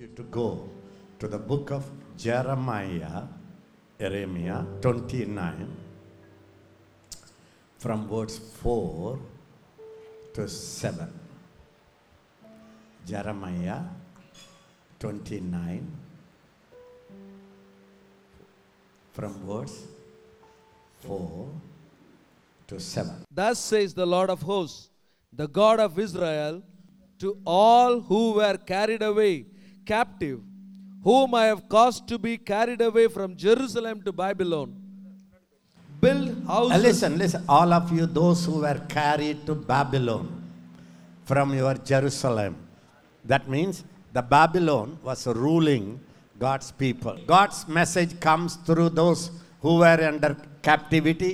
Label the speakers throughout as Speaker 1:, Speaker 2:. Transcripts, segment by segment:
Speaker 1: you to go to the book of Jeremiah, Jeremiah 29, from verse 4 to 7. Jeremiah 29, from verse 4 to 7.
Speaker 2: Thus says the Lord of hosts, the God of Israel, to all who were carried away captive, whom I have caused to be carried away from Jerusalem to Babylon. Build houses.
Speaker 1: listen, listen, all of you, those who were carried to Babylon from your Jerusalem. That means the Babylon was ruling God's people. God's message comes through those who were under captivity.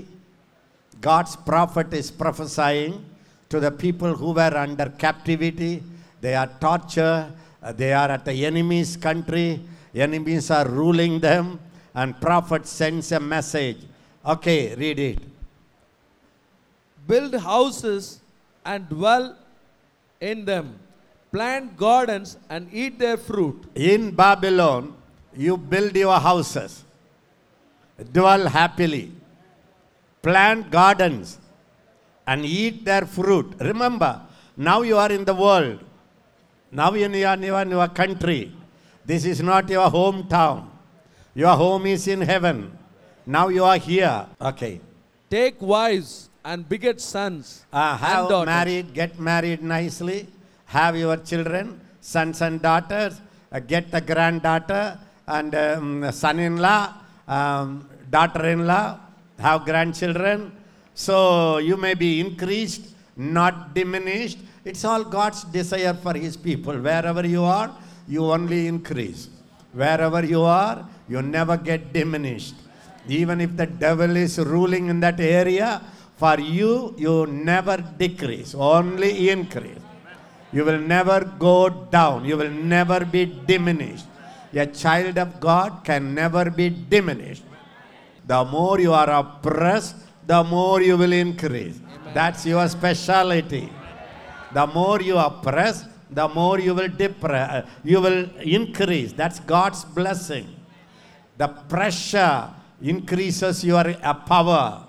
Speaker 1: God's prophet is prophesying to the people who were under captivity. They are tortured. Uh, They are at the enemy's country. Enemies are ruling them. And prophet sends a message. Okay, read it.
Speaker 2: build houses and dwell in them, plant gardens and eat their fruit.
Speaker 1: In Babylon, you build your houses, dwell happily, plant gardens, and eat their fruit. Remember, now you are in the world. Now you are in your, country. This is not your hometown. Your home is in heaven. Now you are here. Okay.
Speaker 2: Take wives and beget sons
Speaker 1: Uh,
Speaker 2: and
Speaker 1: have
Speaker 2: daughters.
Speaker 1: married, get married nicely, have your children, sons and daughters, uh, get a granddaughter and um, son-in-law, um, daughter-in-law, have grandchildren. So you may be increased, not diminished. It's all God's desire for His people. Wherever you are, you only increase. Wherever you are, you never get diminished. Even if the devil is ruling in that area, for you, you never decrease, only increase. You will never go down, you will never be diminished. A child of God can never be diminished. The more you are oppressed, the more you will increase. That's your speciality. The more you oppress, the more you will depress, you will increase. That's God's blessing. The pressure increases your uh, power.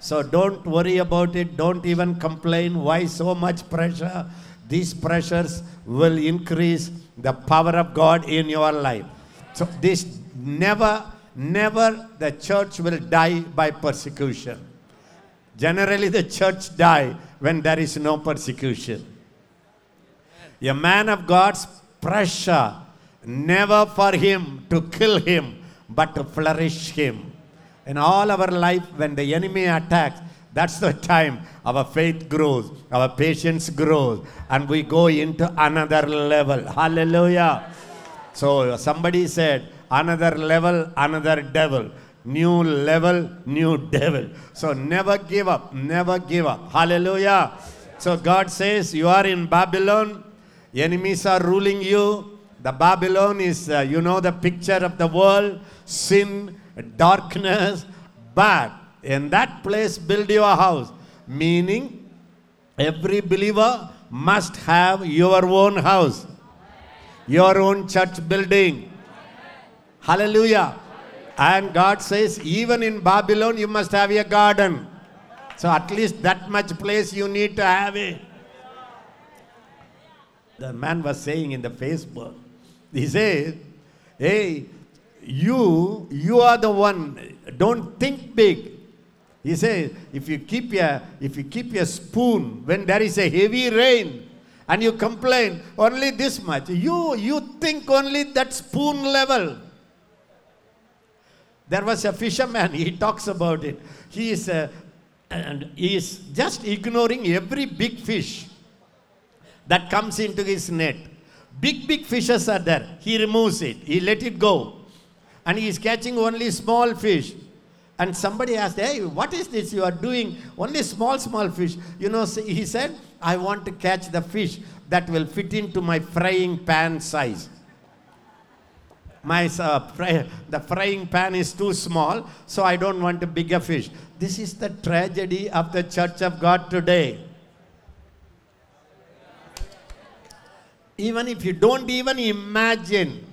Speaker 1: So don't worry about it. Don't even complain. Why so much pressure? These pressures will increase the power of God in your life. So this never, never the church will die by persecution. Generally, the church die when there is no persecution. A man of God's pressure, never for him to kill him, but to flourish him. In all our life, when the enemy attacks, that's the time our faith grows, our patience grows, and we go into another level. Hallelujah. So somebody said, another level, another devil. New level, new devil. So never give up, never give up. Hallelujah. So God says, You are in Babylon, enemies are ruling you. The Babylon is, uh, you know, the picture of the world, sin, darkness. But in that place, build your house. Meaning, every believer must have your own house, your own church building. Hallelujah. And God says, even in Babylon, you must have a garden. So at least that much place you need to have it. The man was saying in the Facebook, he said, Hey, you, you are the one, don't think big. He says, if you keep your if you keep your spoon when there is a heavy rain and you complain only this much, you you think only that spoon level. There was a fisherman, he talks about it. He is, uh, and he is just ignoring every big fish that comes into his net. Big, big fishes are there. He removes it, he let it go. And he is catching only small fish. And somebody asked, Hey, what is this you are doing? Only small, small fish. You know, he said, I want to catch the fish that will fit into my frying pan size. My uh, fry, the frying pan is too small, so I don't want a bigger fish. This is the tragedy of the church of God today. even if you don't even imagine,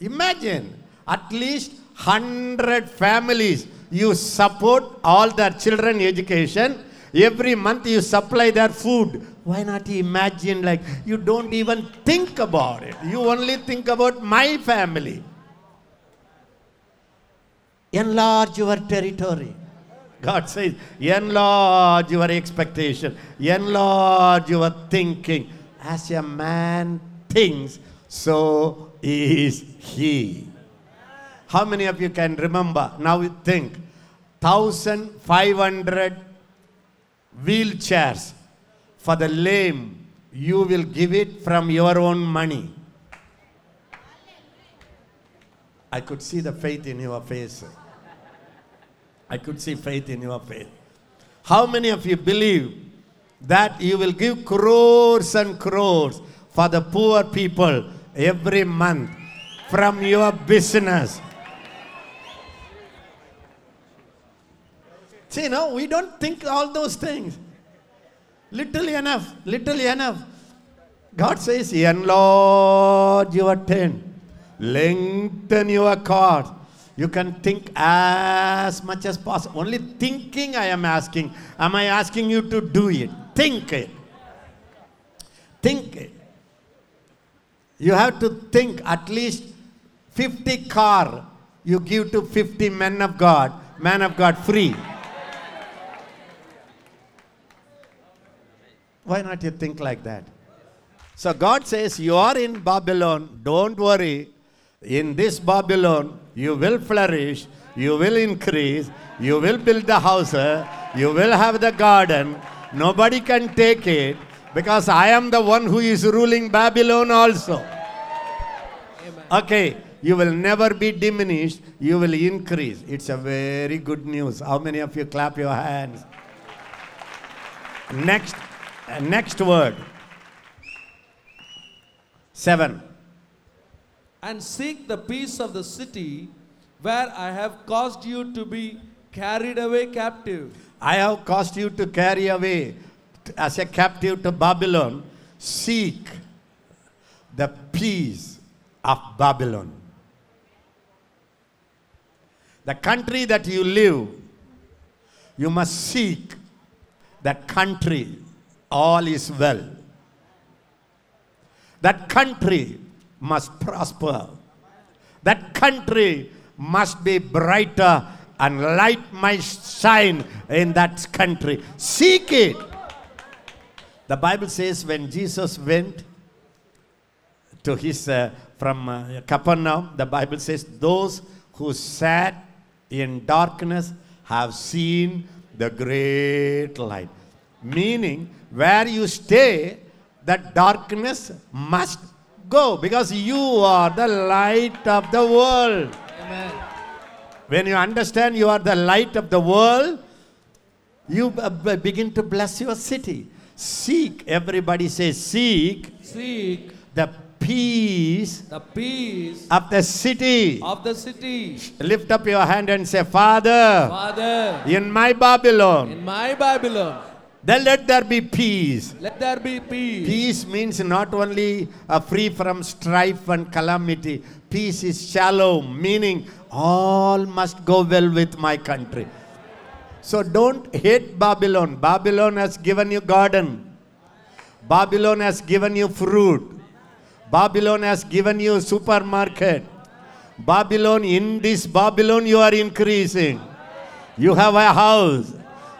Speaker 1: imagine at least 100 families you support all their children education every month you supply their food why not imagine like you don't even think about it? You only think about my family. Enlarge your territory. God says enlarge your expectation. Enlarge your thinking. As a man thinks so is he. How many of you can remember? Now think. 1500 wheelchairs for the lame, you will give it from your own money. I could see the faith in your face. I could see faith in your face. How many of you believe that you will give crores and crores for the poor people every month from your business? See, no, we don't think all those things. Little enough, little enough. God says, enlarge your tent, lengthen your cord. You can think as much as possible. Only thinking I am asking. Am I asking you to do it? Think it. Think it. You have to think at least 50 car you give to 50 men of God, man of God free. Why not you think like that? So God says, You are in Babylon, don't worry. In this Babylon, you will flourish, you will increase, you will build the house, eh? you will have the garden. Nobody can take it because I am the one who is ruling Babylon also. Okay, you will never be diminished, you will increase. It's a very good news. How many of you clap your hands? Next, next word. Seven.
Speaker 2: And seek the peace of the city where I have caused you to be carried away captive.
Speaker 1: I have caused you to carry away as a captive to Babylon. Seek the peace of Babylon. The country that you live, you must seek that country. All is well. That country must prosper. That country must be brighter and light must shine in that country. Seek it. The Bible says when Jesus went to his uh, from uh, Capernaum, the Bible says those who sat in darkness have seen the great light. Meaning, where you stay, that darkness must go because you are the light of the world.
Speaker 2: Amen.
Speaker 1: When you understand you are the light of the world, you begin to bless your city. Seek, everybody says, seek
Speaker 2: Seek
Speaker 1: the peace
Speaker 2: the peace
Speaker 1: of the city.
Speaker 2: of the city.
Speaker 1: Lift up your hand and say, Father,
Speaker 2: Father,
Speaker 1: in my Babylon,
Speaker 2: in my Babylon,
Speaker 1: then let there be peace.
Speaker 2: let there be peace.
Speaker 1: Peace means not only uh, free from strife and calamity. Peace is shalom, meaning all must go well with my country. So don't hate Babylon. Babylon has given you garden. Babylon has given you fruit. Babylon has given you supermarket. Babylon, in this Babylon you are increasing. You have a house.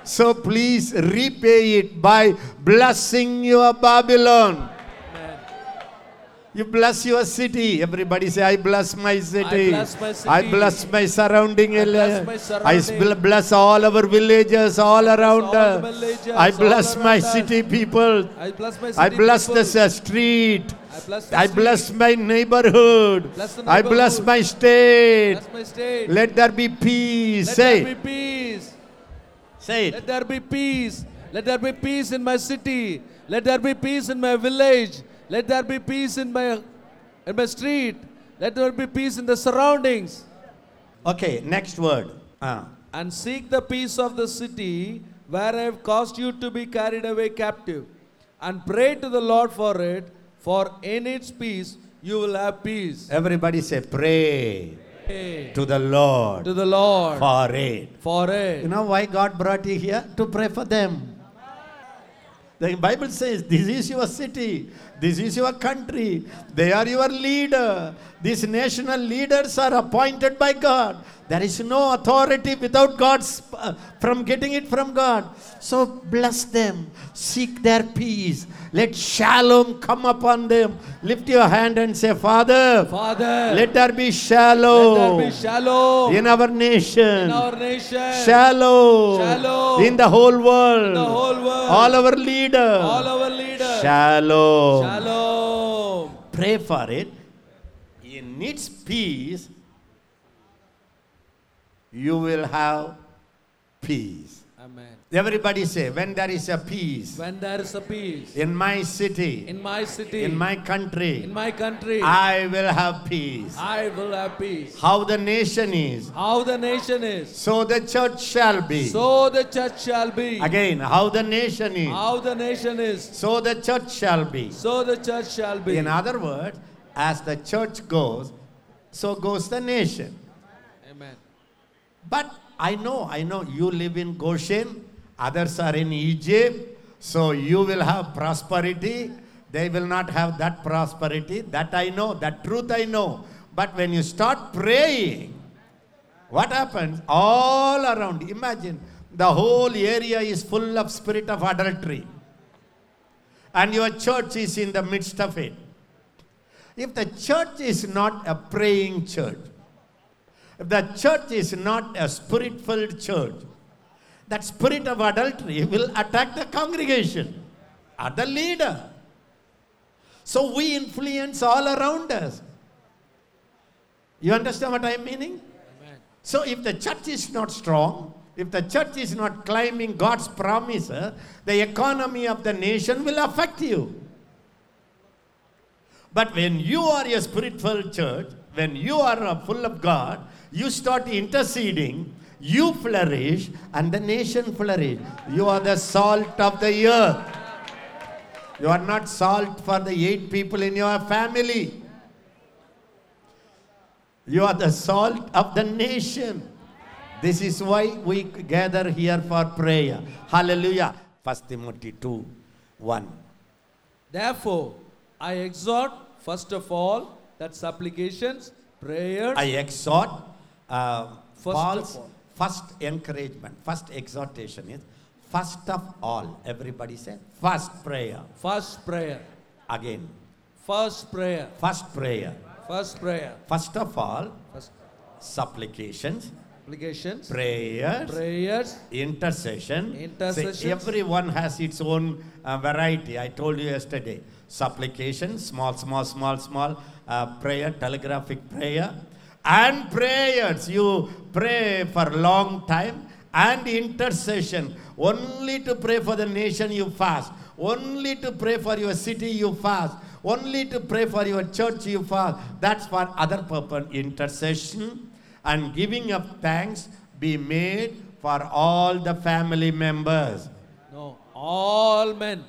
Speaker 1: So please repay it by blessing your Babylon. You bless your city. Everybody say, I bless my city.
Speaker 2: bless my city.
Speaker 1: I bless my surrounding
Speaker 2: I
Speaker 1: area. I bless all our villages all around us. I bless my city people.
Speaker 2: I bless my city
Speaker 1: I bless
Speaker 2: people.
Speaker 1: the street.
Speaker 2: I bless
Speaker 1: I bless my neighborhood.
Speaker 2: Bless the
Speaker 1: I bless my state.
Speaker 2: Bless my state.
Speaker 1: Let there be peace.
Speaker 2: Let
Speaker 1: Say,
Speaker 2: there be peace.
Speaker 1: Say it.
Speaker 2: Let there be peace. Let there be peace in my city. Let there be peace in my village. Let there be peace in my in my street. Let there be peace in the surroundings.
Speaker 1: Okay, next word. Ah.
Speaker 2: And seek the peace of the city where I have caused you to be carried away captive. And pray to the Lord for it, For in its peace you will have peace.
Speaker 1: Everybody say, Pray to the Lord
Speaker 2: to the Lord
Speaker 1: for it.
Speaker 2: for it.
Speaker 1: You know why God brought you here? To pray for them. The Bible says, This is your city, this is your country, they are your leader. These national leaders are appointed by God. There is no authority without God's uh, from getting it from God. So bless them, seek their peace. Let shalom come upon them. Lift your hand and say, Father,
Speaker 2: Father,
Speaker 1: let there be shalom
Speaker 2: let there be shalom
Speaker 1: in our nation.
Speaker 2: in our nation,
Speaker 1: Shalom.
Speaker 2: Shalom.
Speaker 1: In the whole world.
Speaker 2: in the whole world,
Speaker 1: All our leaders.
Speaker 2: all our leaders.
Speaker 1: Shalom.
Speaker 2: Shalom.
Speaker 1: Pray for it. In its peace, you will have peace. Everybody say, when there is a peace
Speaker 2: When there is a peace
Speaker 1: in my city,
Speaker 2: in my city,
Speaker 1: in my country,
Speaker 2: in my country,
Speaker 1: I will have peace.
Speaker 2: I will have peace.
Speaker 1: How the nation is,
Speaker 2: How the nation is,
Speaker 1: so the church shall be.
Speaker 2: so the church shall be.
Speaker 1: Again, how the nation is,
Speaker 2: How the nation is,
Speaker 1: so the church shall be.
Speaker 2: so the church shall be.
Speaker 1: In other words, as the church goes, so goes the nation.
Speaker 2: Amen.
Speaker 1: But I know, I know you live in Goshen, others are in Egypt, so you will have prosperity. They will not have that prosperity. That I know, that truth I know. But when you start praying, what happens? All around, imagine the whole area is full of spirit of adultery. And your church is in the midst of it. If the church is not a praying church, if the church is not a spirit filled church, that spirit of adultery will attack the congregation or the leader. So we influence all around us. You understand what I'm meaning?
Speaker 2: Amen.
Speaker 1: So if the church is not strong, if the church is not climbing God's promises, the economy of the nation will affect you. But when you are a spirit-filled church, when you are full of God, you start interceding, you flourish, and the nation flourish. You are the salt of the earth. You are not salt for the eight people in your family. You are the salt of the nation. This is why we gather here for prayer. Hallelujah. First Timothy 2 1.
Speaker 2: Therefore, I exhort, first of all, that supplications, prayers,
Speaker 1: I exhort uh,
Speaker 2: First
Speaker 1: Paul's
Speaker 2: of all.
Speaker 1: First encouragement, first exhortation is first of all. Everybody say first prayer.
Speaker 2: first prayer,
Speaker 1: Again,
Speaker 2: first prayer,
Speaker 1: first prayer.
Speaker 2: first prayer,
Speaker 1: First of all,
Speaker 2: first
Speaker 1: supplications,
Speaker 2: applications,
Speaker 1: prayers,
Speaker 2: prayers,
Speaker 1: intercession.
Speaker 2: Intercessions.
Speaker 1: See, everyone has its own uh, variety. I told you yesterday. Supplication, small, small, small, small. Uh, prayer, telegraphic prayer. And prayers. You pray for a long time. And intercession. Only to pray for the nation you fast. Only to pray for your city you fast. Only to pray for your church you fast. That's for other purpose. Intercession and giving of thanks be made for all the family members.
Speaker 2: no, all men,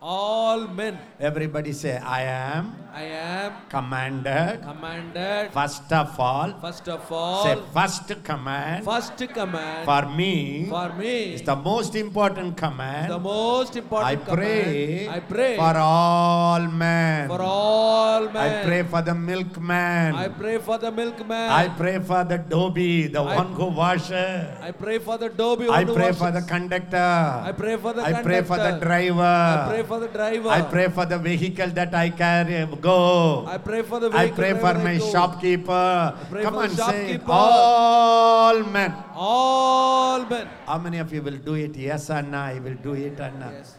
Speaker 2: all men.
Speaker 1: Everybody say, I am
Speaker 2: I am
Speaker 1: commanded.
Speaker 2: commanded,
Speaker 1: First of all,
Speaker 2: first of all.
Speaker 1: say first command
Speaker 2: first command
Speaker 1: for me
Speaker 2: for me
Speaker 1: is the most important command.
Speaker 2: the most
Speaker 1: I pray,
Speaker 2: command. I pray
Speaker 1: for all men.
Speaker 2: for all men.
Speaker 1: I pray for the milkman.
Speaker 2: I pray for the milkman.
Speaker 1: I pray for the dhobi, the
Speaker 2: I-
Speaker 1: one who washes.
Speaker 2: I pray for the dhobi.
Speaker 1: I pray for the conductor.
Speaker 2: I pray for the
Speaker 1: I pray for the driver.
Speaker 2: I pray for the driver.
Speaker 1: I pray for the vehicle that I carry go.
Speaker 2: I pray for the
Speaker 1: I pray for my shopkeeper. Come on, say all men.
Speaker 2: All men.
Speaker 1: How many of you will do it? Yes, Anna, I will do it, Anna.
Speaker 2: Yes.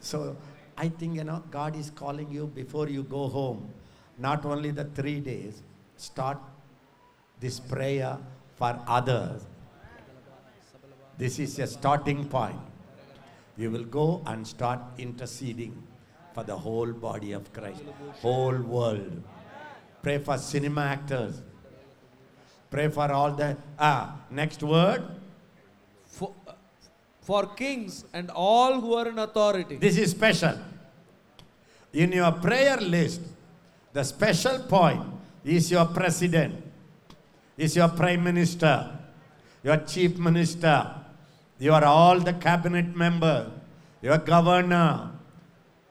Speaker 1: So I think, you know, God is calling you before you go home. Not only the three days, start this prayer for others. This is a starting point. You will go and start interceding for the whole body of Christ, whole world. Pray for cinema actors. Pray for all the. Ah, next word.
Speaker 2: For, for kings and all who are in authority.
Speaker 1: This is special. in your prayer list, the special point is your president, is your prime minister, your chief minister, you are all the cabinet member, your governor.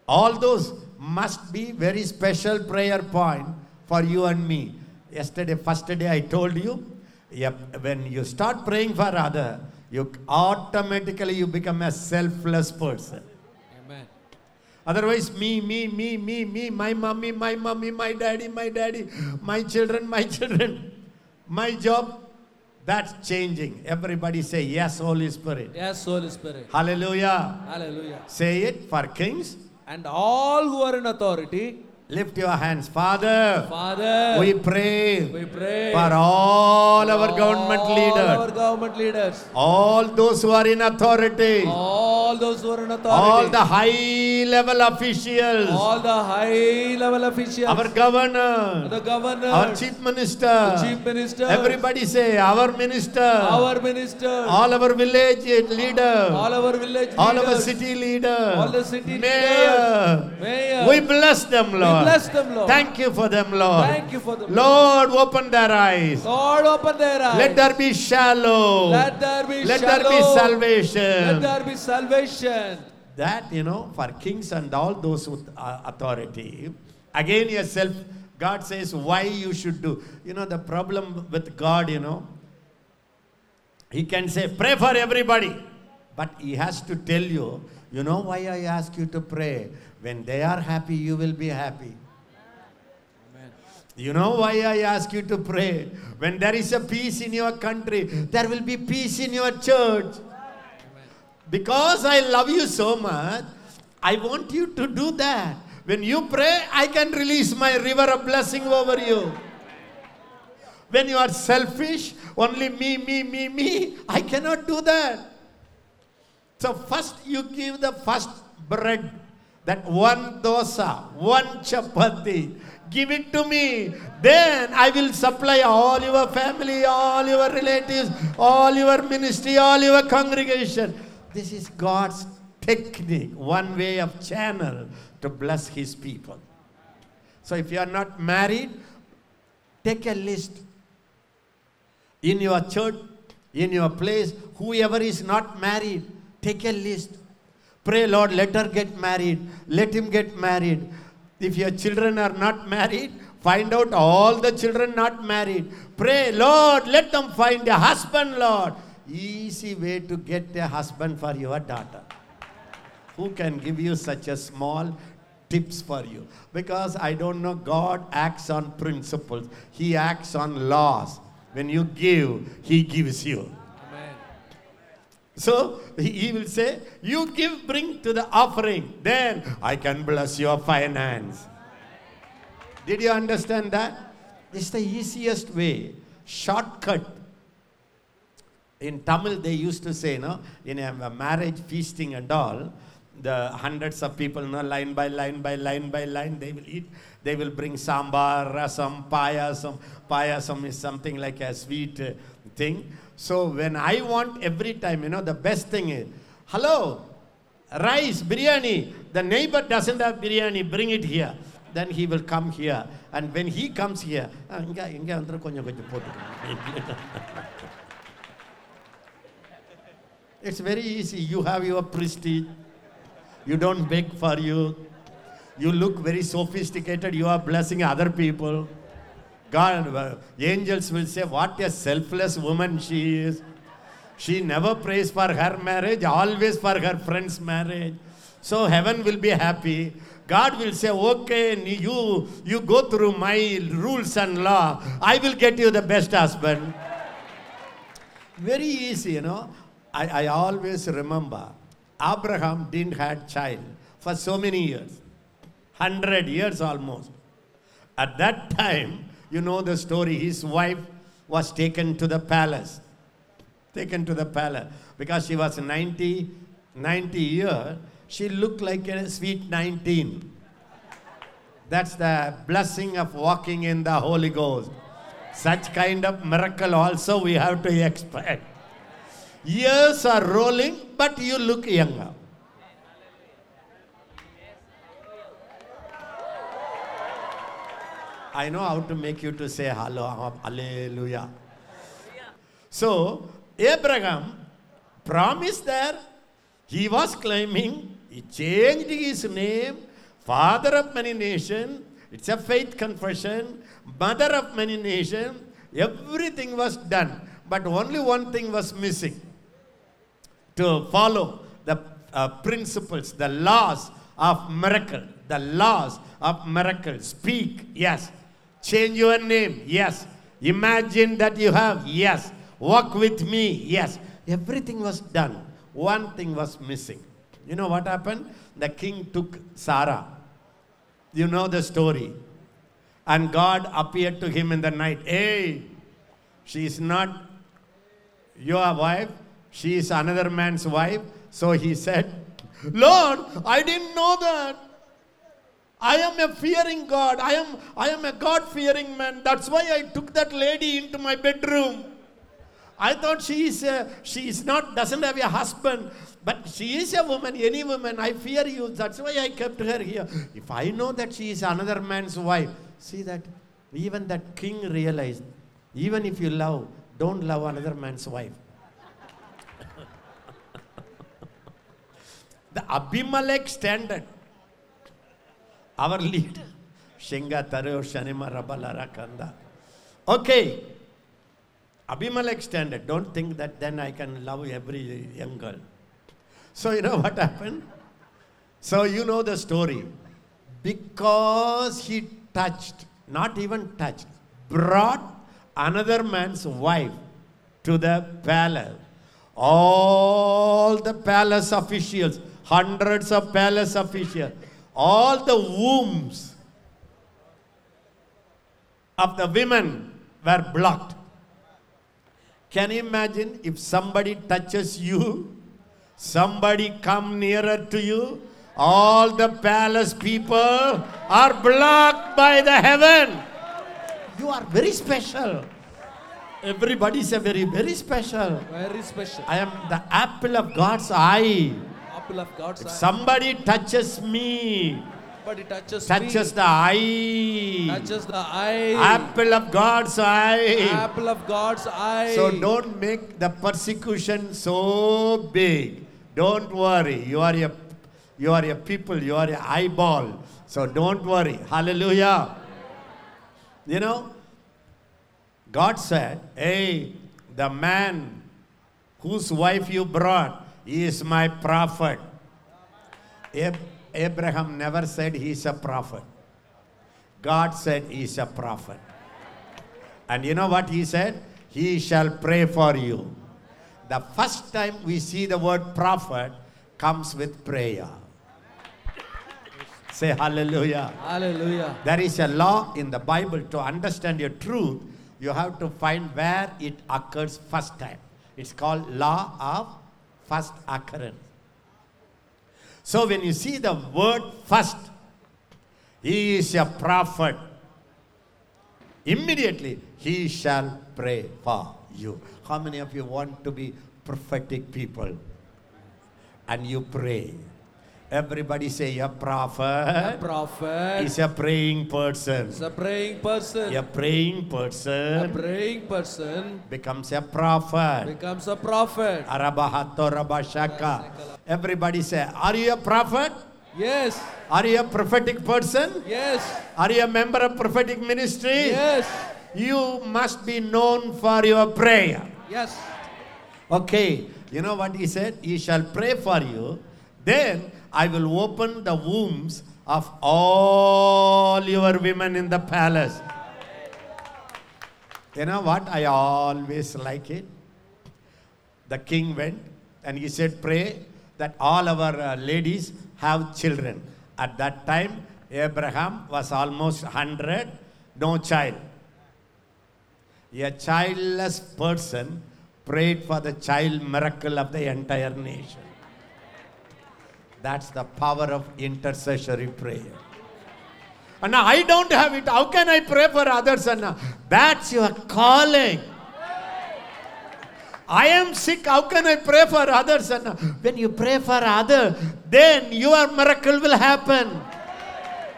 Speaker 1: All those must be very special prayer point for you and me. Yesterday, first day I told you, yep, when you start praying for other, you automatically you become a selfless person.
Speaker 2: Amen.
Speaker 1: Otherwise, me, me, me, me, me, my mommy, my mommy, my daddy, my daddy, my children, my children, my job. That's changing. Everybody say, Yes, Holy Spirit.
Speaker 2: Yes, Holy Spirit.
Speaker 1: Hallelujah.
Speaker 2: Hallelujah.
Speaker 1: Say it for kings.
Speaker 2: And all who are in authority,
Speaker 1: Lift your hands. Father,
Speaker 2: Father,
Speaker 1: we pray
Speaker 2: we pray
Speaker 1: for all our government
Speaker 2: all
Speaker 1: leaders,
Speaker 2: our government leaders,
Speaker 1: all those who are in authority,
Speaker 2: all those who are in authority,
Speaker 1: all the high level officials,
Speaker 2: all the high level officials,
Speaker 1: our governor,
Speaker 2: the governor,
Speaker 1: our chief minister,
Speaker 2: the chief minister,
Speaker 1: everybody say, our minister,
Speaker 2: our minister,
Speaker 1: all our village leader,
Speaker 2: all our village leaders.
Speaker 1: all our city leader,
Speaker 2: all the city
Speaker 1: mayor.
Speaker 2: leaders, mayor.
Speaker 1: We bless them, Lord.
Speaker 2: We bless them, Lord.
Speaker 1: Thank you for them, Lord.
Speaker 2: Thank you for them.
Speaker 1: Lord, open their eyes.
Speaker 2: Lord, open their eyes.
Speaker 1: Let there be shalom.
Speaker 2: Let there be
Speaker 1: Let there be
Speaker 2: salvation. Let there be salvation.
Speaker 1: That, you know, for kings and all those with uh, authority. Again, yourself, God says why you should do. You know, the problem with God, you know, He can say, pray for everybody. But He has to tell you, you know why I ask you to pray? When they are happy, you will be happy.
Speaker 2: Amen.
Speaker 1: You know why I ask you to pray? When there is a peace in your country, there will be peace in your church. Because I love you so much, I want you to do that. When you pray, I can release my river of blessing over you. When you are selfish, only me, me, me, me, I cannot do that. So, first you give the first bread, that one dosa, one chapati, give it to me. Then I will supply all your family, all your relatives, all your ministry, all your congregation. This is God's technique, one way of channel to bless His people. So, if you are not married, take a list in your church, in your place, whoever is not married, take a list. Pray, Lord, let her get married. Let him get married. If your children are not married, find out all the children not married. Pray, Lord, let them find a husband, Lord. Easy way to get a husband for your daughter. Who can give you such a small tips for you? Because I don't know, God acts on principles, He acts on laws. When you give, He gives you. So he he will say, You give, bring to the offering, then I can bless your finance. Did you understand that? It's the easiest way, shortcut. In Tamil, they used to say, no, in a marriage feasting and all, the hundreds of people, no, line by line by line by line, they will eat. They will bring sambar, rasam, payasam. Payasam is something like a sweet uh, thing. So when I want every time, you know, the best thing is, hello, rice, biryani. The neighbor doesn't have biryani, bring it here. Then he will come here. And when he comes here, ah, it's very easy. You have your prestige. You don't beg for you. You look very sophisticated. You are blessing other people. God, angels will say, What a selfless woman she is. She never prays for her marriage, always for her friend's marriage. So heaven will be happy. God will say, Okay, you, you go through my rules and law. I will get you the best husband. Very easy, you know. I, I always remember Abraham didn't have child for so many years. 100 years almost. At that time, you know the story, his wife was taken to the palace. Taken to the palace because she was 90, 90 years. She looked like a sweet 19. That's the blessing of walking in the Holy Ghost. Such kind of miracle also we have to expect. Years are rolling, but you look younger. I know how to make you to say hello, hallelujah. So, Abraham promised there, he was claiming, he changed his name, father of many nations, it's a faith confession, mother of many nations, everything was done. But only one thing was missing to follow the uh, principles, the laws of miracle, the laws of miracle. Speak, yes. Change your name, yes. Imagine that you have, yes. Walk with me, yes. Everything was done. One thing was missing. You know what happened? The king took Sarah. You know the story. And God appeared to him in the night. Hey, she is not your wife, she is another man's wife. So he said, Lord, I didn't know that. I am a fearing God. I am, I am a God fearing man. That's why I took that lady into my bedroom. I thought she is, a, she is not, doesn't have a husband, but she is a woman, any woman. I fear you. That's why I kept her here. If I know that she is another man's wife, see that even that king realized, even if you love, don't love another man's wife. the Abimelech standard, our leader, Shinga Taro Shanima Rabalara Kanda. Okay, Abimelech standard. Don't think that then I can love every young girl. So, you know what happened? So, you know the story. Because he touched, not even touched, brought another man's wife to the palace. All the palace officials, hundreds of palace officials, all the wombs of the women were blocked. Can you imagine if somebody touches you, somebody come nearer to you, all the palace people are blocked by the heaven. You are very special. Everybody is a very, very special.
Speaker 2: Very special.
Speaker 1: I am the apple of God's eye.
Speaker 2: Apple of God's
Speaker 1: If somebody touches me,
Speaker 2: But it touches
Speaker 1: touches
Speaker 2: me.
Speaker 1: the eye,
Speaker 2: Touches the eye.
Speaker 1: apple of God's eye.
Speaker 2: Apple of God's eye.
Speaker 1: So don't make the persecution so big. Don't worry. You are a you are a people, you are a eyeball. So don't worry. Hallelujah. You know, God said, Hey, the man whose wife you brought is my prophet. Ab- Abraham never said he's a prophet. God said he's a prophet. And you know what he said? He shall pray for you. The first time we see the word prophet comes with prayer. Say hallelujah.
Speaker 2: Hallelujah.
Speaker 1: There is a law in the Bible to understand your truth. You have to find where it occurs first time. It's called law of first occurrence. So when you see the word first, he is a prophet. Immediately he shall pray for you. How many of you want to be prophetic people? And you pray. Everybody say a prophet.
Speaker 2: A
Speaker 1: prophet is a praying person.
Speaker 2: is a praying person.
Speaker 1: A praying person.
Speaker 2: A praying person
Speaker 1: becomes a prophet.
Speaker 2: becomes a prophet.
Speaker 1: Arabahato rabashaka. Everybody say, Are you a prophet?
Speaker 2: Yes.
Speaker 1: Are you a prophetic person?
Speaker 2: Yes.
Speaker 1: Are you a member of prophetic ministry?
Speaker 2: Yes.
Speaker 1: You must be known for your prayer.
Speaker 2: Yes.
Speaker 1: Okay, you know what he said? He shall pray for you. Then I will open the wombs of all your women in the palace. You know what? I always like it. The king went and he said, Pray that all our uh, ladies have children. At that time, Abraham was almost 100, no child. A childless person prayed for the child miracle of the entire nation. That's the power of intercessory prayer. And now I don't have it. How can I pray for others? Now that's your calling. I am sick. How can I pray for others? And when you pray for others, then your miracle will happen.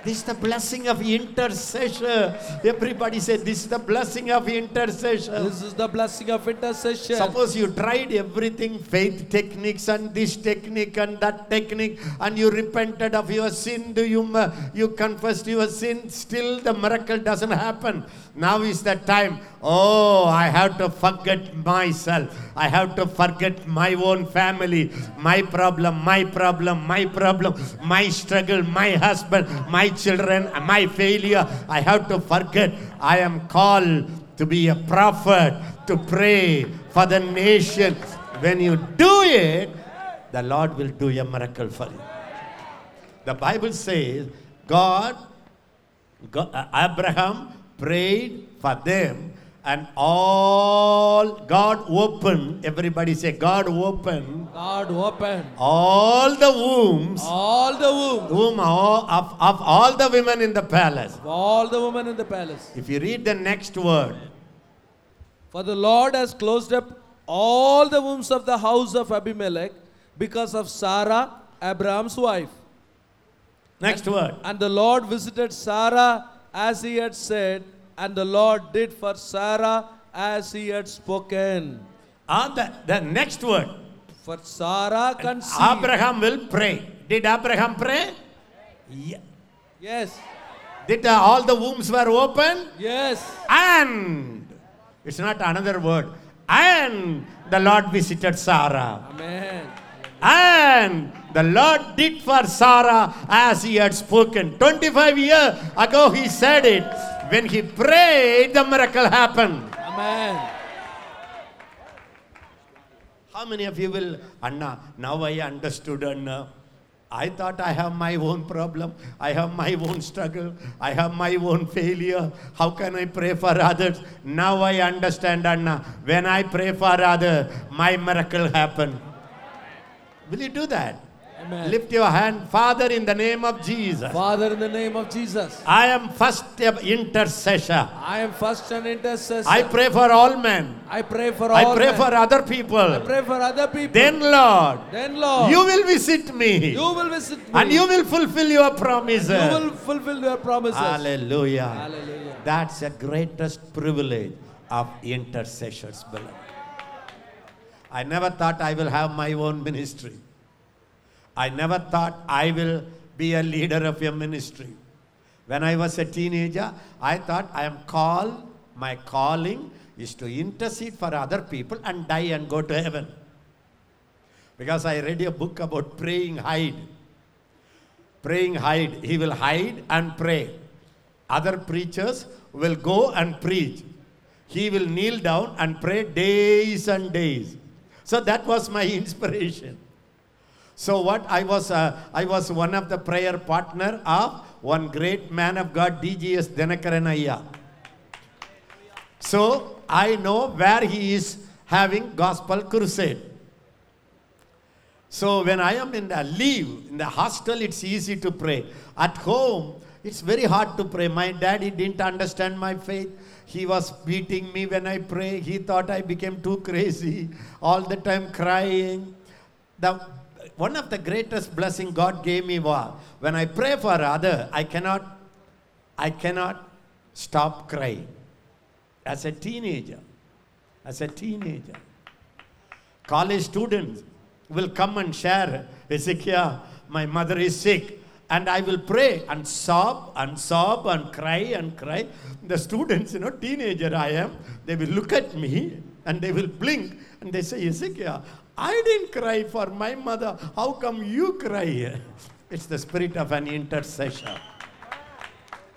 Speaker 1: This is the blessing of intercession. Everybody say, This is the blessing of intercession.
Speaker 2: This is the blessing of intercession.
Speaker 1: Suppose you tried everything, faith techniques and this technique and that technique, and you repented of your sin, do you, you confessed your sin, still the miracle doesn't happen. Now is the time. Oh, I have to forget myself. I have to forget my own family, my problem, my problem, my problem, my struggle, my husband, my children, my failure. I have to forget. I am called to be a prophet, to pray for the nation. When you do it, the Lord will do a miracle for you. The Bible says God, God uh, Abraham prayed for them and all God opened everybody say God opened
Speaker 2: God opened
Speaker 1: all the wombs
Speaker 2: all the wombs.
Speaker 1: womb of, of all the women in the palace
Speaker 2: of all the women in the palace.
Speaker 1: if you read the next word
Speaker 2: For the Lord has closed up all the wombs of the house of Abimelech because of Sarah, Abraham's wife.
Speaker 1: next word
Speaker 2: And the Lord visited Sarah as he had said, and the Lord did for Sarah as he had spoken.
Speaker 1: Ah, the, the next word
Speaker 2: For Sarah conceived.
Speaker 1: Abraham will pray. Did Abraham pray? Yeah.
Speaker 2: Yes,
Speaker 1: Did uh, all the wombs were open?
Speaker 2: yes.
Speaker 1: And it's not another word. And the Lord visited Sarah.
Speaker 2: Amen.
Speaker 1: And the Lord did for Sarah as he had spoken. 25 years ago he said it. When he prayed, the miracle happened.
Speaker 2: Amen.
Speaker 1: How many of you will, Anna, now I understood, Anna. I thought I have my own problem. I have my own struggle. I have my own failure. How can I pray for others? Now I understand, Anna. When I pray for others, my miracle happen. Will you do that?
Speaker 2: Amen.
Speaker 1: Lift your hand, Father, in the name of Jesus.
Speaker 2: Father, in the name of Jesus,
Speaker 1: I am first intercessor.
Speaker 2: I am first an intercessor.
Speaker 1: I pray for all men.
Speaker 2: I pray for all I
Speaker 1: pray
Speaker 2: men.
Speaker 1: for other people.
Speaker 2: I pray for other people.
Speaker 1: Then, Lord,
Speaker 2: then Lord,
Speaker 1: you will visit me.
Speaker 2: you will visit me.
Speaker 1: And you will fulfill your promises.
Speaker 2: You will fulfill your promises.
Speaker 1: Hallelujah.
Speaker 2: Hallelujah.
Speaker 1: That's the greatest privilege of intercessors, beloved. I never thought I will have my own ministry. I never thought I will be a leader of a ministry. When I was a teenager, I thought I am called, my calling is to intercede for other people and die and go to heaven. Because I read a book about praying Hyde. Praying Hyde. He will hide and pray. Other preachers will go and preach. He will kneel down and pray days and days. So that was my inspiration. So what I was, uh, I was one of the prayer partner of one great man of God, DGS Dinakaranaya. So I know where he is having gospel crusade. So when I am in the leave, in the hostel, it's easy to pray. At home, it's very hard to pray. My daddy didn't understand my faith. He was beating me when I pray. He thought I became too crazy, all the time crying. The, one of the greatest blessing God gave me was when I pray for other, I cannot, I cannot stop crying. As a teenager, as a teenager, college students will come and share, Ezekiel, my mother is sick. And I will pray and sob and sob and cry and cry. The students, you know, teenager I am, they will look at me and they will blink and they say, Ezekiel, I didn't cry for my mother. How come you cry? It's the spirit of an intercessor.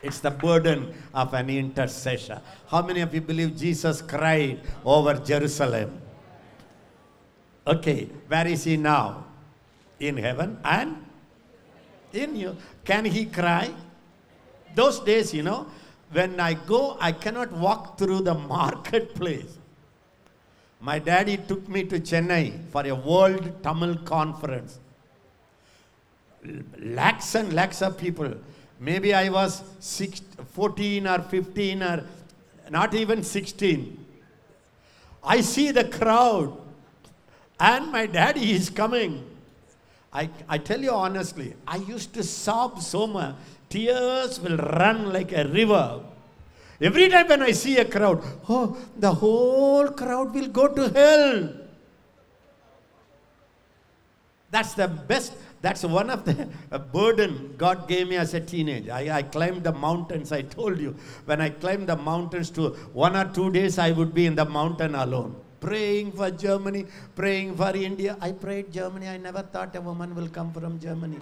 Speaker 1: It's the burden of an intercessor. How many of you believe Jesus cried over Jerusalem? Okay, where is he now? In heaven and in you. Can he cry? Those days, you know, when I go, I cannot walk through the marketplace. My daddy took me to Chennai for a world Tamil conference. Lakhs and lakhs of people. Maybe I was six, 14 or 15 or not even 16. I see the crowd and my daddy is coming. I, I tell you honestly, I used to sob so much. tears will run like a river. Every time when I see a crowd, oh, the whole crowd will go to hell. That's the best. That's one of the burden God gave me as a teenager. I, I climbed the mountains. I told you, when I climbed the mountains to one or two days, I would be in the mountain alone, praying for Germany, praying for India. I prayed Germany. I never thought a woman will come from Germany.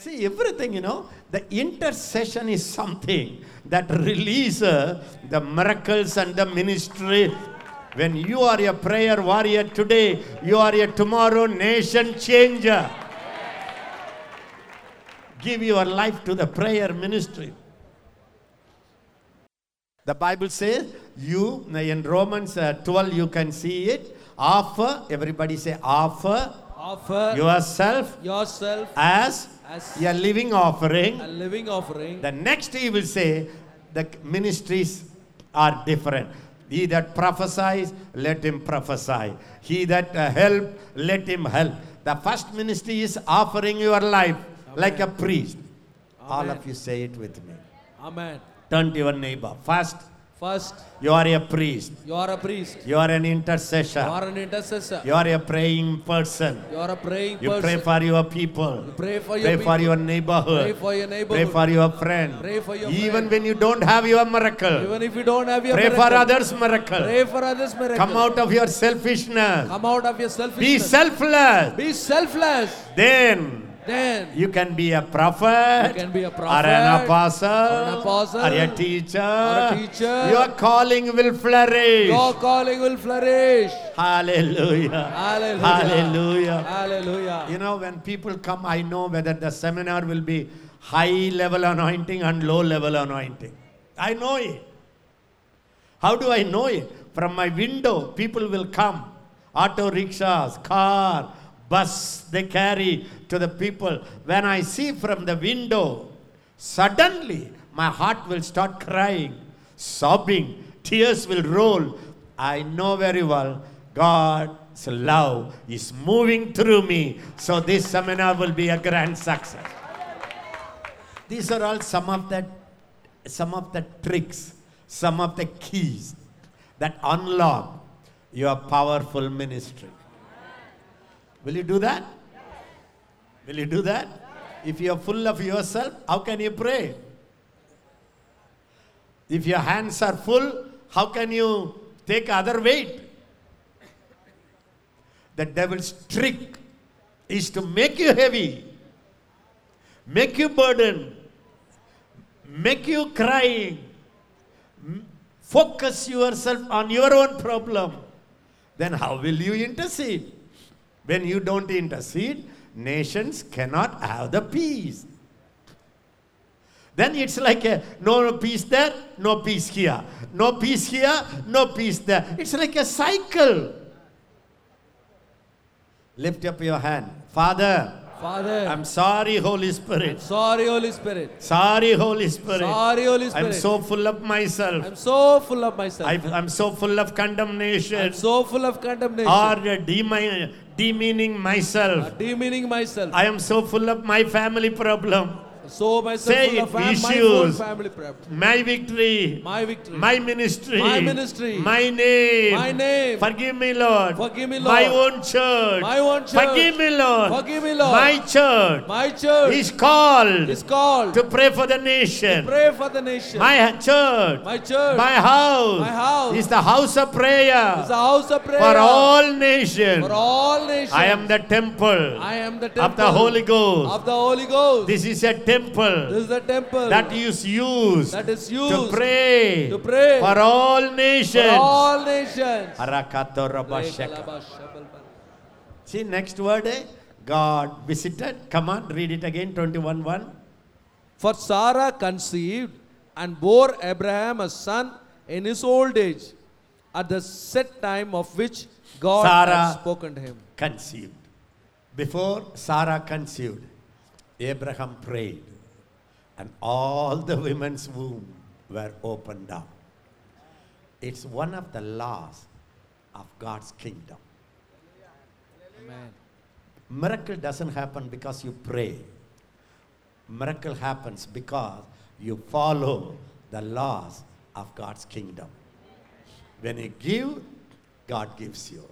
Speaker 1: See, everything, you know, the intercession is something that releases the miracles and the ministry. When you are a prayer warrior today, you are a tomorrow nation changer. Give your life to the prayer ministry. The Bible says, you, in Romans uh, 12, you can see it. Offer, everybody say, offer
Speaker 2: Offer
Speaker 1: yourself
Speaker 2: yourself
Speaker 1: as
Speaker 2: as
Speaker 1: a living offering.
Speaker 2: a living offering.
Speaker 1: The next he will say the ministries are different. He that prophesies, let him prophesy. He that uh, help, let him help. The first ministry is offering your life like a priest. All of you say it with me.
Speaker 2: Amen.
Speaker 1: Turn to your neighbor. First,
Speaker 2: First,
Speaker 1: you are a priest.
Speaker 2: you are a priest.
Speaker 1: You are an intercessor.
Speaker 2: You are an intercessor.
Speaker 1: You are a praying person.
Speaker 2: You are a praying
Speaker 1: You
Speaker 2: person.
Speaker 1: pray for your people.
Speaker 2: You pray for your
Speaker 1: Pray
Speaker 2: people.
Speaker 1: for your neighborhood.
Speaker 2: Pray for your neighborhood.
Speaker 1: Pray for your friend.
Speaker 2: Pray for your
Speaker 1: Even
Speaker 2: friend.
Speaker 1: when you don't have your miracle.
Speaker 2: Even if you don't have your
Speaker 1: Pray for
Speaker 2: miracle,
Speaker 1: others' miracle.
Speaker 2: Pray for others' miracle.
Speaker 1: Come out of your selfishness.
Speaker 2: Come out of your selfishness.
Speaker 1: Be selfless.
Speaker 2: Be selfless.
Speaker 1: Then
Speaker 2: Then
Speaker 1: you can be a prophet.
Speaker 2: You can be a
Speaker 1: Or an apostle.
Speaker 2: or an apostle,
Speaker 1: Or a teacher.
Speaker 2: or a teacher.
Speaker 1: Your calling will flourish.
Speaker 2: your calling will flourish.
Speaker 1: Hallelujah.
Speaker 2: Hallelujah.
Speaker 1: Hallelujah.
Speaker 2: Hallelujah.
Speaker 1: You know, when people come, I know whether the seminar will be high level anointing and low level anointing. I know it. How do I know it? From my window, people will come. Auto rickshaws, car, bus, they carry to the people. When I see from the window, suddenly my heart will start crying, sobbing, tears will roll. I know very well God's love is moving through me. So this seminar will be a grand success. These are all some of the some of the tricks, some of the keys that unlock your powerful ministry. Will you do that? Will you do that? If you are full of yourself, how can you pray? If your hands are full, how can you take other weight? The devil's trick is to make you heavy, make you burdened, make you crying, focus yourself on your own problem. Then how will you intercede? When you don't intercede, nations cannot have the peace. Then it's like a no peace there, no peace here. No peace here, no peace there. It's like a cycle. Lift up your hand. Father,
Speaker 2: Father,
Speaker 1: I'm sorry, Holy Spirit.
Speaker 2: sorry, Holy Spirit.
Speaker 1: Sorry, Holy Spirit.
Speaker 2: Sorry, Holy Spirit.
Speaker 1: I'm so full of myself.
Speaker 2: I'm so full of myself.
Speaker 1: I, I'm so full of condemnation
Speaker 2: I'm so full of condemnation.
Speaker 1: or demi- demeaning myself.
Speaker 2: demeaning myself.
Speaker 1: I am so full of my family problem,
Speaker 2: so myself
Speaker 1: Say
Speaker 2: full
Speaker 1: it,
Speaker 2: of fam- my
Speaker 1: issues.
Speaker 2: own family
Speaker 1: my victory,
Speaker 2: My victory.
Speaker 1: my ministry,
Speaker 2: My ministry.
Speaker 1: my name.
Speaker 2: My name.
Speaker 1: Forgive me, Lord.
Speaker 2: Forgive me, Lord.
Speaker 1: My own church.
Speaker 2: My own church.
Speaker 1: Forgive me, Lord.
Speaker 2: Forgive me, Lord.
Speaker 1: My church
Speaker 2: My church
Speaker 1: is called
Speaker 2: is called
Speaker 1: to pray for the nation.
Speaker 2: To pray for the nation.
Speaker 1: My church,
Speaker 2: My church
Speaker 1: my house,
Speaker 2: My house
Speaker 1: is the house of prayer
Speaker 2: is the house of prayer
Speaker 1: for all nations.
Speaker 2: for all nations.
Speaker 1: I am the temple
Speaker 2: I am the temple
Speaker 1: of the Holy Ghost.
Speaker 2: of the Holy Ghost.
Speaker 1: This is a temple
Speaker 2: This is the temple
Speaker 1: that is used
Speaker 2: that is
Speaker 1: to pray
Speaker 2: to pray
Speaker 1: for all
Speaker 2: for
Speaker 1: nations.
Speaker 2: all nations.
Speaker 1: See next word, eh? God visited. Come on, read it again. 21 1.
Speaker 2: For Sarah conceived and bore Abraham a son in his old age, at the set time of which God
Speaker 1: Sarah
Speaker 2: had spoken to him.
Speaker 1: conceived. Before Sarah conceived, Abraham prayed, and all the women's womb were opened up. It's one of the laws of God's kingdom.
Speaker 2: Amen.
Speaker 1: Miracle doesn't happen because you pray. Miracle happens because you follow the laws of God's kingdom. When you give, God gives you.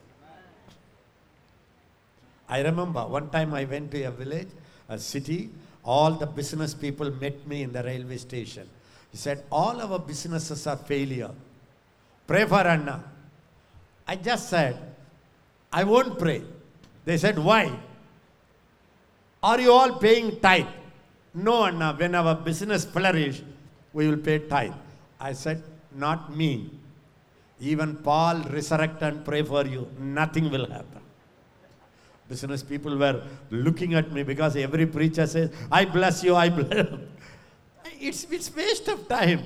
Speaker 1: I remember one time I went to a village, a city, all the business people met me in the railway station. He said, All our businesses are failure. Pray for Anna. I just said, I won't pray. They said, Why? Are you all paying tithe? No, Anna. When our business flourish, we will pay tithe. I said, Not me. Even Paul resurrect and pray for you. Nothing will happen. Business people were looking at me because every preacher says, I bless you, I bless. It's, it's waste of time.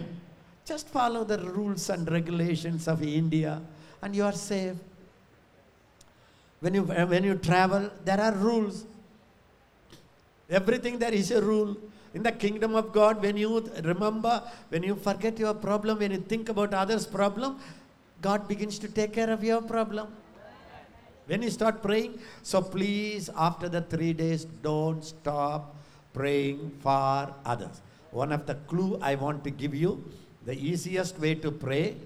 Speaker 1: Just follow the rules and regulations of India and you are safe. When you, when you travel, there are rules. Everything there is a rule. In the kingdom of God, when you remember, when you forget your problem, when you think about others' problem, God begins to take care of your problem. When you start praying, so please, after the three days, don't stop praying for others. One of the clue I want to give you, the easiest way to pray,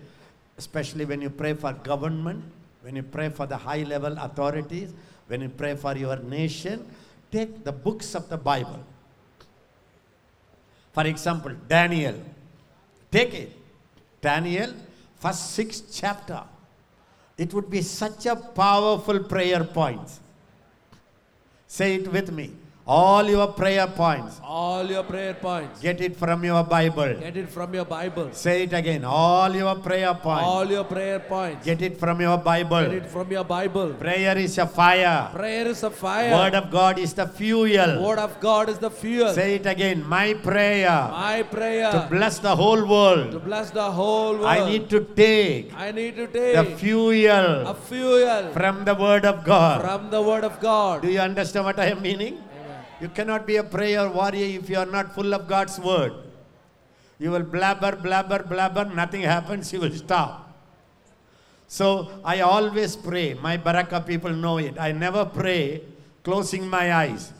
Speaker 1: especially when you pray for government, when you pray for the high level authorities, when you pray for your nation, take the books of the Bible. For example, Daniel. Take it. Daniel, first sixth chapter. It would be such a powerful prayer point. Say it with me. All your prayer points.
Speaker 2: All your prayer points.
Speaker 1: Get it from your Bible.
Speaker 2: Get it from your Bible.
Speaker 1: Say it again. All your prayer points.
Speaker 2: All your prayer points.
Speaker 1: Get it from your Bible.
Speaker 2: Get it from your Bible.
Speaker 1: Prayer is a fire.
Speaker 2: Prayer is a fire.
Speaker 1: Word of God is the fuel.
Speaker 2: Word of God is the fuel.
Speaker 1: Say it again. My prayer
Speaker 2: My prayer
Speaker 1: to bless the whole world.
Speaker 2: to bless the whole world.
Speaker 1: I need to take
Speaker 2: I need to take.
Speaker 1: the fuel
Speaker 2: a fuel
Speaker 1: from the Word of God.
Speaker 2: from the Word of God.
Speaker 1: Do you understand what I am meaning? You cannot be a prayer warrior if you are not full of God's Word. You will blabber, blabber, blabber, nothing happens, you will stop. So I always pray. My Baraka people know it. I never pray closing my eyes.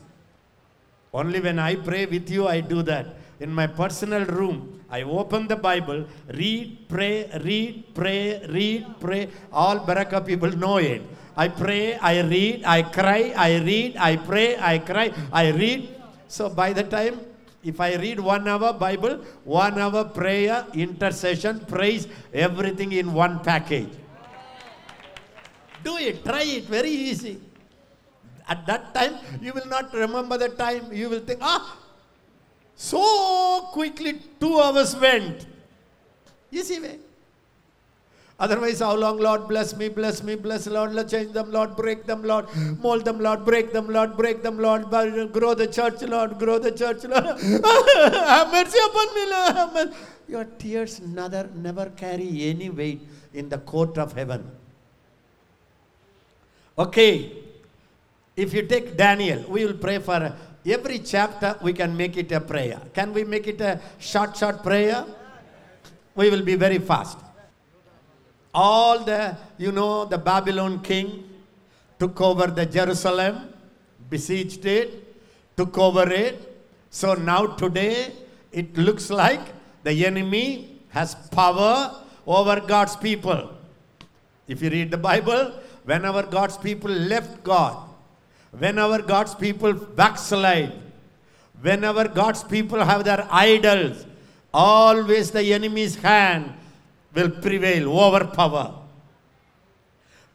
Speaker 1: Only when I pray with you, I do that. In my personal room, I open the Bible, read, pray, read, pray, read, pray. All Baraka people know it. I pray, I read, I cry, I read, I pray, I cry, I read. So by the time, if I read one hour Bible, one hour prayer, intercession, praise, everything in one package. Do it, try it, very easy. At that time, you will not remember the time. You will think, ah, so quickly two hours went. Easy way. Otherwise, how long, Lord, bless me, bless me, bless Lord, Lord, change them, Lord, break them, Lord, mold them, Lord, break them, Lord, break them, Lord, grow the church, Lord, grow the church, Lord. Have mercy upon me, Lord. Your tears never, never carry any weight in the court of heaven. Okay, if you take Daniel, we will pray for every chapter, we can make it a prayer. Can we make it a short, short prayer? We will be very fast. All the, you know, the Babylon king took over the Jerusalem, besieged it, took over it. So now today, it looks like the enemy has power over God's people. If you read the Bible, whenever God's people left God, whenever God's people backslide, whenever God's people have their idols, always the enemy's hand will prevail, over power.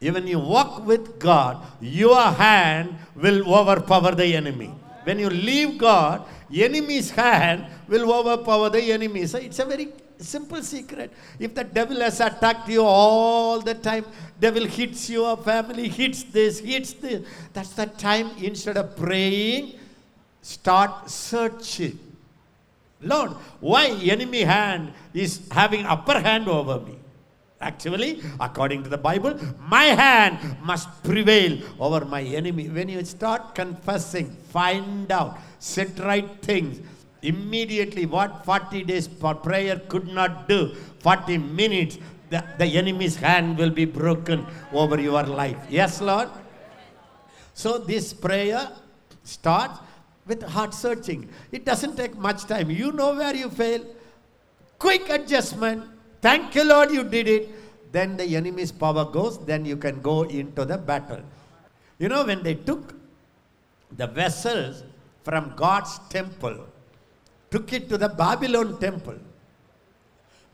Speaker 1: Even you walk with God, your hand will overpower the enemy. When you leave God, enemy's hand will overpower the enemy. So it's a very simple secret. If the devil has attacked you all the time, devil hits your family, hits this, hits this. That's the time instead of praying, start searching. Lord, why enemy hand is having upper hand over me? Actually, according to the Bible, my hand must prevail over my enemy. When you start confessing, find out, set right things, immediately what 40 days for prayer could not do, 40 minutes, the, the enemy's hand will be broken over your life. Yes, Lord? So this prayer starts with heart searching. It doesn't take much time. You know where you fail. Quick adjustment. Thank you, Lord, you did it. Then the enemy's power goes, then you can go into the battle. You know, when they took the vessels from God's temple, took it to the Babylon temple,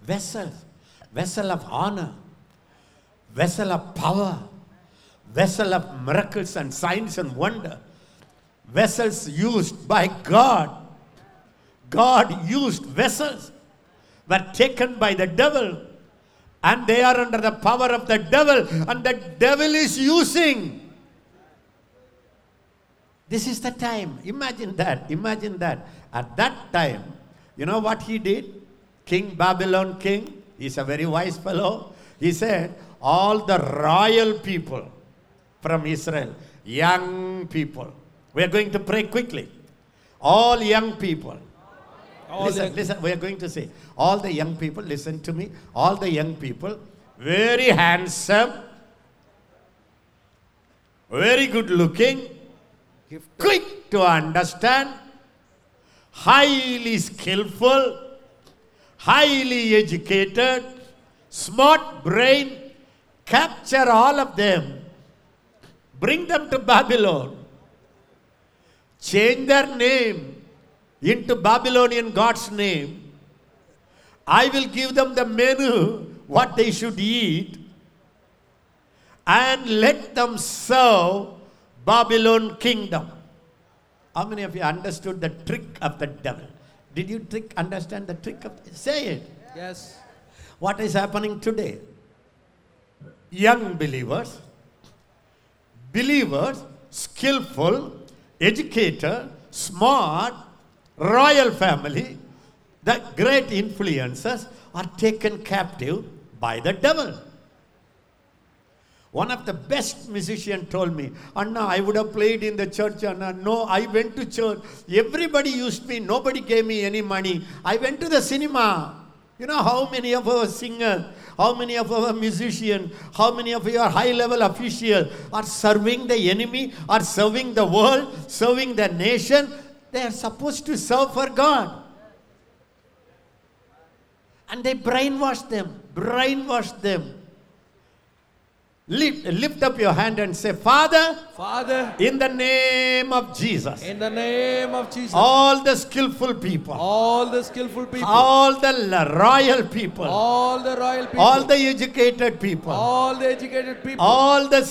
Speaker 1: vessels, vessel of honor, vessel of power, vessel of miracles and signs and wonder, vessels used by God. God used vessels were taken by the devil and they are under the power of the devil and the devil is using. This is the time. Imagine that imagine that. At that time you know what he did? King babylon king he's a very wise fellow. He said all the royal people from israel young people we are going to pray quickly. All young people.
Speaker 2: All
Speaker 1: listen, listen, we are going to say, all the young people, listen to me, all the young people, very handsome, very good looking,
Speaker 2: Gift.
Speaker 1: quick to understand, highly skillful, highly educated, smart brain, capture all of them, bring them to Babylon, change their name into Babylonian God's name. I will give them the menu, what they should eat, and let them serve Babylon kingdom. How many of you understood the trick of the devil? Did you trick, understand the trick of say it?
Speaker 2: Yes.
Speaker 1: What is happening today? Young believers, believers, skillful, educated, smart, royal family, the great influencers are taken captive by the devil. One of the best musicians told me, Anna, I would have played in the church, Anna. No, I went to church. Everybody used me. Nobody gave me any money. I went to the cinema. You know how many of our singers, how many of our musicians, how many of your high level officials are serving the enemy, are serving the world, serving the nation? They are supposed to serve for God. And they brainwash them, brainwash them. Lift, lift up your hand and say, Father,
Speaker 2: Father,
Speaker 1: in the name of Jesus,
Speaker 2: in the name of Jesus,
Speaker 1: all the skillful people,
Speaker 2: all the skillful people,
Speaker 1: all the royal people,
Speaker 2: all the royal people,
Speaker 1: all the educated people,
Speaker 2: all the educated people,
Speaker 1: all the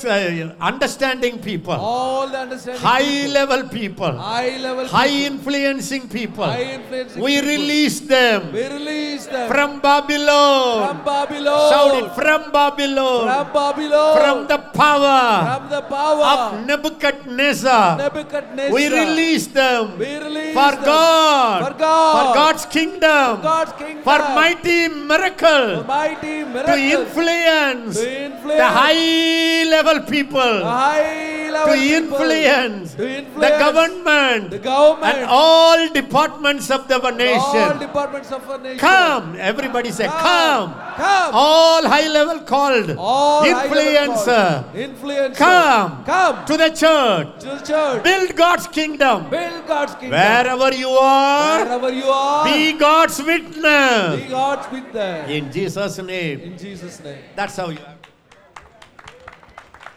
Speaker 1: uh, understanding people,
Speaker 2: all the understanding
Speaker 1: high
Speaker 2: people,
Speaker 1: level people,
Speaker 2: high level
Speaker 1: high
Speaker 2: people,
Speaker 1: influencing people,
Speaker 2: high influencing
Speaker 1: we
Speaker 2: people.
Speaker 1: release them
Speaker 2: we release them
Speaker 1: from Babylon.
Speaker 2: from Babylon,
Speaker 1: Shout it from Babylon.
Speaker 2: from Babylon,
Speaker 1: From the power
Speaker 2: from the power
Speaker 1: of Nebuchadnezzar.
Speaker 2: Nebuchadnezzar.
Speaker 1: We release them
Speaker 2: We release
Speaker 1: for
Speaker 2: them
Speaker 1: God,
Speaker 2: for God,
Speaker 1: for God's kingdom,
Speaker 2: God's kingdom,
Speaker 1: for mighty miracle,
Speaker 2: mighty
Speaker 1: to
Speaker 2: miracles,
Speaker 1: influence
Speaker 2: to influence
Speaker 1: the high level people,
Speaker 2: the high
Speaker 1: to
Speaker 2: level people,
Speaker 1: influence the government
Speaker 2: the government,
Speaker 1: and all departments of the
Speaker 2: all
Speaker 1: nation.
Speaker 2: departments of our nation.
Speaker 1: Come, everybody say, come.
Speaker 2: come,
Speaker 1: All high level called
Speaker 2: all
Speaker 1: influencer.
Speaker 2: called influencer,
Speaker 1: Come.
Speaker 2: come
Speaker 1: to the church.
Speaker 2: to the church,
Speaker 1: Build God's kingdom.
Speaker 2: build God's kingdom,
Speaker 1: Wherever you are,
Speaker 2: wherever you are,
Speaker 1: be God's witness.
Speaker 2: be God's them.
Speaker 1: In Jesus' name.
Speaker 2: In Jesus' name.
Speaker 1: That's how you.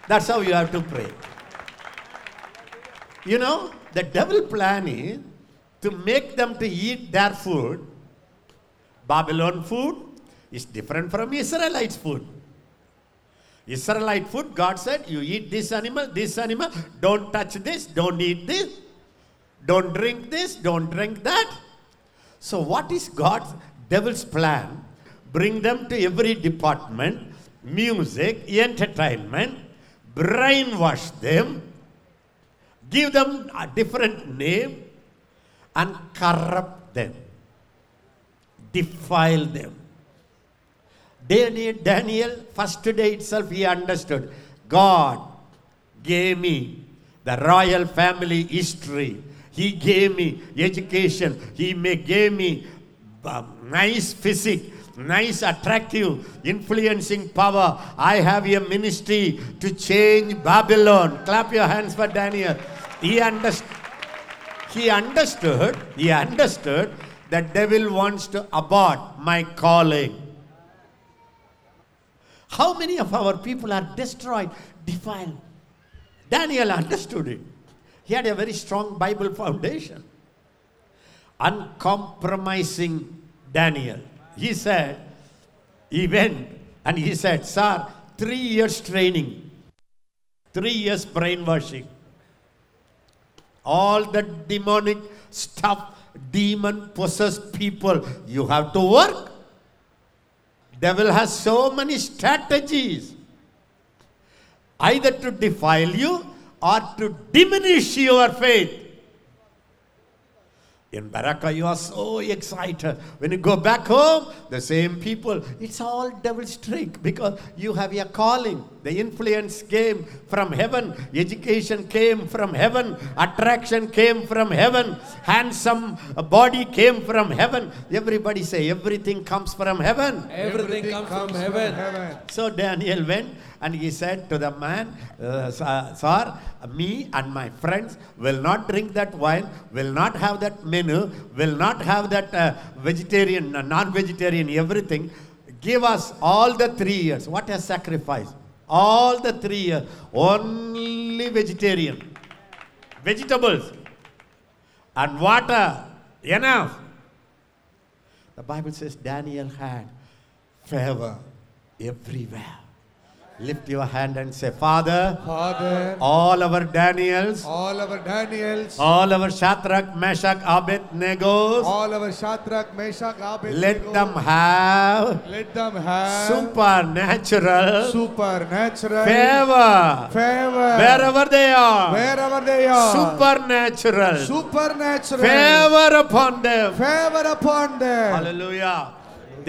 Speaker 1: That's how you have to pray. You know, the devil plan is to make them to eat their food. Babylon food is different from Israelite food. Israelite food, God said, you eat this animal, this animal, don't touch this, don't eat this, don't drink this, don't drink that. So, what is God's devil's plan? Bring them to every department, music, entertainment, brainwash them, give them a different name, and corrupt them, defile them. Daniel, Daniel, first day itself, he understood God gave me the royal family history. He gave me education. He may gave me um, nice physique, nice, attractive, influencing power. I have a ministry to change Babylon. Clap your hands for Daniel. He understood. He understood, he understood that devil wants to abort my calling. How many of our people are destroyed, defiled? Daniel understood it. He had a very strong Bible foundation. Uncompromising Daniel. He said, he went and he said, Sir, three years training, three years brainwashing, all the demonic stuff, demon possessed people, you have to work. Devil has so many strategies either to defile you or to diminish your faith. In Baraka, you are so excited. When you go back home, the same people, it's all devil's trick because you have your calling. The influence came from heaven, education came from heaven, attraction came from heaven, handsome body came from heaven. Everybody say, everything comes from heaven.
Speaker 2: Everything comes from heaven.
Speaker 1: So Daniel went and he said to the man, uh, Sir, me and my friends will not drink that wine, will not have that menu, will not have that uh, vegetarian, uh, non vegetarian, everything. Give us all the three years. What a sacrifice. All the three years. Only vegetarian. Vegetables. And water. Enough. The Bible says Daniel had favor everywhere. Lift your hand and say, Father,
Speaker 3: Father,
Speaker 1: all our Daniels,
Speaker 3: all our Daniels,
Speaker 1: all our Shadrach, Meshach, Abednego,
Speaker 3: all our Shadrach, Meshach, Abednego,
Speaker 1: let them have
Speaker 3: let them have
Speaker 1: supernatural
Speaker 3: supernatural
Speaker 1: favor
Speaker 3: favor
Speaker 1: wherever they are.
Speaker 3: wherever they are.
Speaker 1: Supernatural
Speaker 3: supernatural
Speaker 1: favor upon them.
Speaker 3: favor upon them.
Speaker 1: Hallelujah.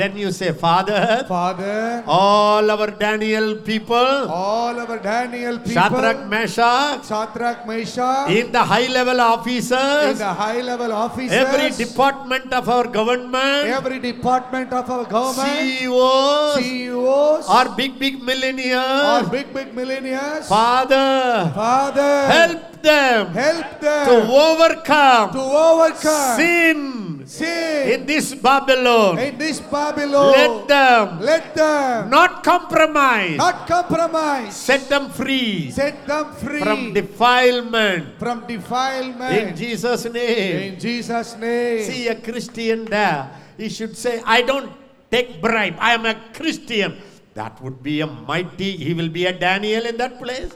Speaker 1: Then you say, Father,
Speaker 3: Father,
Speaker 1: all our Daniel people,
Speaker 3: all our Daniel people,
Speaker 1: Shadrach, Meshach,
Speaker 3: Shadrach, Meshach,
Speaker 1: in the high level officers, in
Speaker 3: the high level officers,
Speaker 1: every department of our government,
Speaker 3: every department of our government,
Speaker 1: CEOs,
Speaker 3: CEOs,
Speaker 1: or big, big
Speaker 3: or
Speaker 1: millionaires,
Speaker 3: big, big millionaires,
Speaker 1: Father,
Speaker 3: Father,
Speaker 1: help them
Speaker 3: help them
Speaker 1: to overcome
Speaker 3: to overcome
Speaker 1: sin
Speaker 3: sin
Speaker 1: in this Babylon.
Speaker 3: in this Babylon.
Speaker 1: Let them
Speaker 3: Let them
Speaker 1: not compromise.
Speaker 3: not compromise.
Speaker 1: Set them free
Speaker 3: Set them free
Speaker 1: from defilement.
Speaker 3: from defilement.
Speaker 1: In Jesus' name.
Speaker 3: In Jesus' name.
Speaker 1: See a Christian there. He should say, I don't take bribe. I am a Christian. That would be a mighty, he will be a Daniel in that place.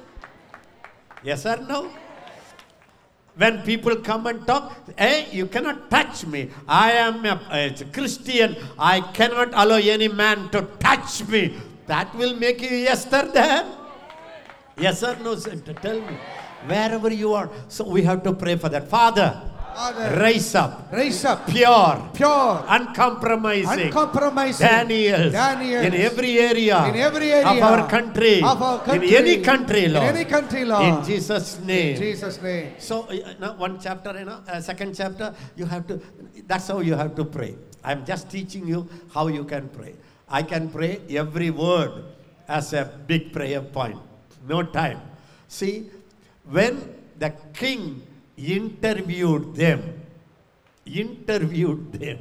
Speaker 1: Yes or no? When people come and talk, hey, you cannot touch me. I am a, a Christian. I cannot allow any man to touch me. That will make you Esther then. Yes or no? sir? Tell me. Wherever you are. So we have to pray for that. Father, Raise up
Speaker 3: raise up
Speaker 1: pure,
Speaker 3: pure,
Speaker 1: uncompromising
Speaker 3: uncompromising
Speaker 1: Daniels,
Speaker 3: Daniels
Speaker 1: in every area,
Speaker 3: in every area
Speaker 1: of our country,
Speaker 3: of our country,
Speaker 1: in any country, Lord.
Speaker 3: In any country, Lord.
Speaker 1: In Jesus' name.
Speaker 3: In Jesus' name.
Speaker 1: So, uh, now one chapter, you know, uh, second chapter, you have to, that's how you have to pray. I'm just teaching you how you can pray. I can pray every word as a big prayer point. No time. See, when the king interviewed them, interviewed them,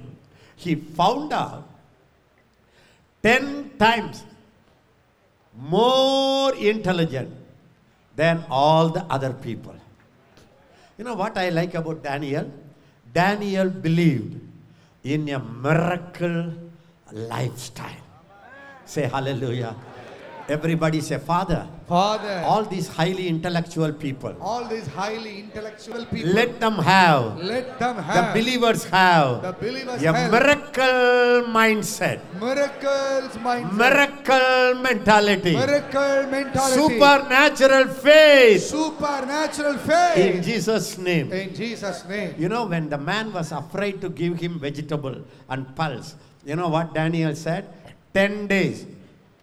Speaker 1: he found out 10 times more intelligent than all the other people. You know what I like about Daniel? Daniel believed in a miracle lifestyle. Say hallelujah. Everybody say, Father,
Speaker 3: Father,
Speaker 1: all these highly intellectual people,
Speaker 3: all these highly intellectual people,
Speaker 1: let them have,
Speaker 3: let them have.
Speaker 1: the believers have,
Speaker 3: the believers
Speaker 1: a
Speaker 3: have
Speaker 1: miracle mindset,
Speaker 3: miracles mindset,
Speaker 1: miracle mentality,
Speaker 3: miracle mentality,
Speaker 1: supernatural faith
Speaker 3: supernatural faith. in.
Speaker 1: Jesus' name.
Speaker 3: In Jesus' name.
Speaker 1: You know, when the man was afraid to give him vegetable and pulse, you know what Daniel said? 10 days.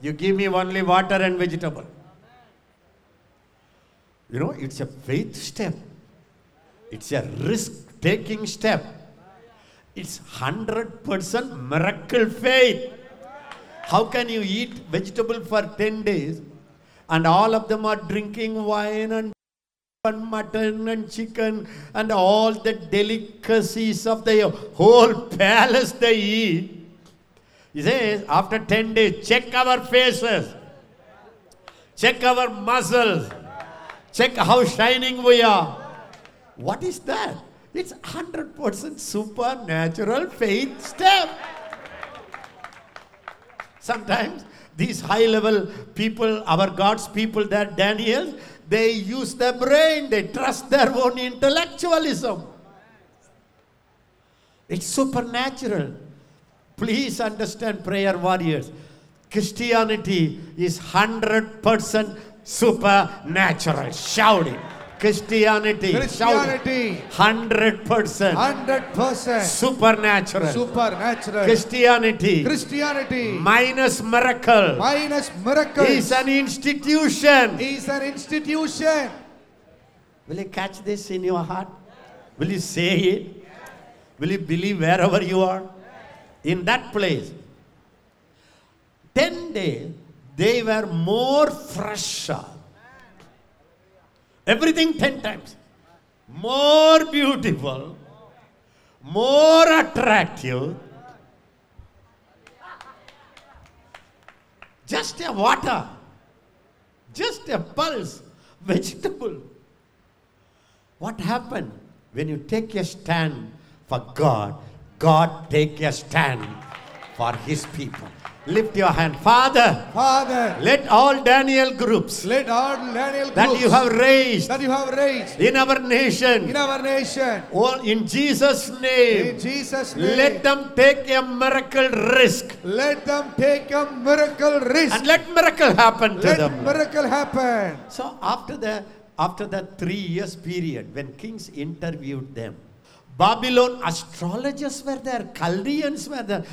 Speaker 1: You give me only water and vegetable. You know, it's a faith step. It's a risk taking step. It's 100% miracle faith. How can you eat vegetable for 10 days and all of them are drinking wine and and mutton and chicken and all the delicacies of the whole palace they eat. He says, after 10 days, check our faces, check our muscles, check how shining we are. What is that? It's 100% supernatural faith step. Sometimes these high level people, our God's people, they're Daniel, they use their brain, they trust their own intellectualism. It's supernatural. Please understand, prayer warriors. Christianity is 100% supernatural. Shout it. Christianity, shout it.
Speaker 3: Christianity,
Speaker 1: 100%
Speaker 3: 100%
Speaker 1: supernatural.
Speaker 3: supernatural.
Speaker 1: Christianity
Speaker 3: Christianity
Speaker 1: minus miracle
Speaker 3: minus miracle.
Speaker 1: is an institution.
Speaker 3: is an institution.
Speaker 1: Will you catch this in your heart? Will you say it? Will you believe wherever you are? In that place. 10 days, they were more fresher. Everything 10 times. More beautiful, more attractive. Just a water, just a pulse, vegetable. What happened when you take a stand for God? God take a stand for his people. Lift your hand. Father,
Speaker 3: Father,
Speaker 1: let all Daniel groups
Speaker 3: let all Daniel
Speaker 1: that
Speaker 3: groups
Speaker 1: you have raised
Speaker 3: that you have raised
Speaker 1: in our nation,
Speaker 3: in our nation,
Speaker 1: in Jesus' name,
Speaker 3: in Jesus' name,
Speaker 1: let them take a miracle risk
Speaker 3: let them take a miracle risk.
Speaker 1: and let miracle happen to
Speaker 3: Let
Speaker 1: them.
Speaker 3: miracle happen.
Speaker 1: So after the after that three years period, when kings interviewed them, Babylon astrologers were there, Chaldeans were there,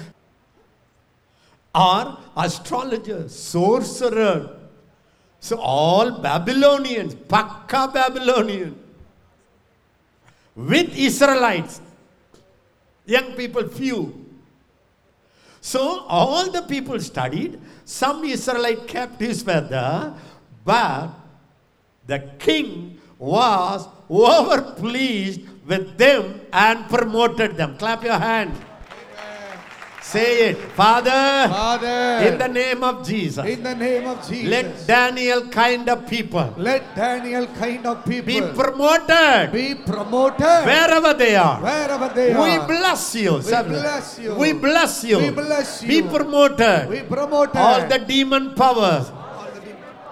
Speaker 1: or astrologers, sorcerer. So all Babylonians, Pakka Babylonian, with Israelites, young people few. So all the people studied. Some Israelite captives were there, but the king was overpleased with them and promoted them. Clap your hand. Say it, Father,
Speaker 3: Father,
Speaker 1: in the name of Jesus.
Speaker 3: in the name of Jesus,
Speaker 1: Let Daniel kind of people
Speaker 3: let Daniel kind of people
Speaker 1: be promoted
Speaker 3: be promoted
Speaker 1: wherever they are.
Speaker 3: wherever they
Speaker 1: We
Speaker 3: are.
Speaker 1: bless you.
Speaker 3: We bless you.
Speaker 1: We bless you.
Speaker 3: We bless you.
Speaker 1: Be promoted.
Speaker 3: We promoted
Speaker 1: All the demon powers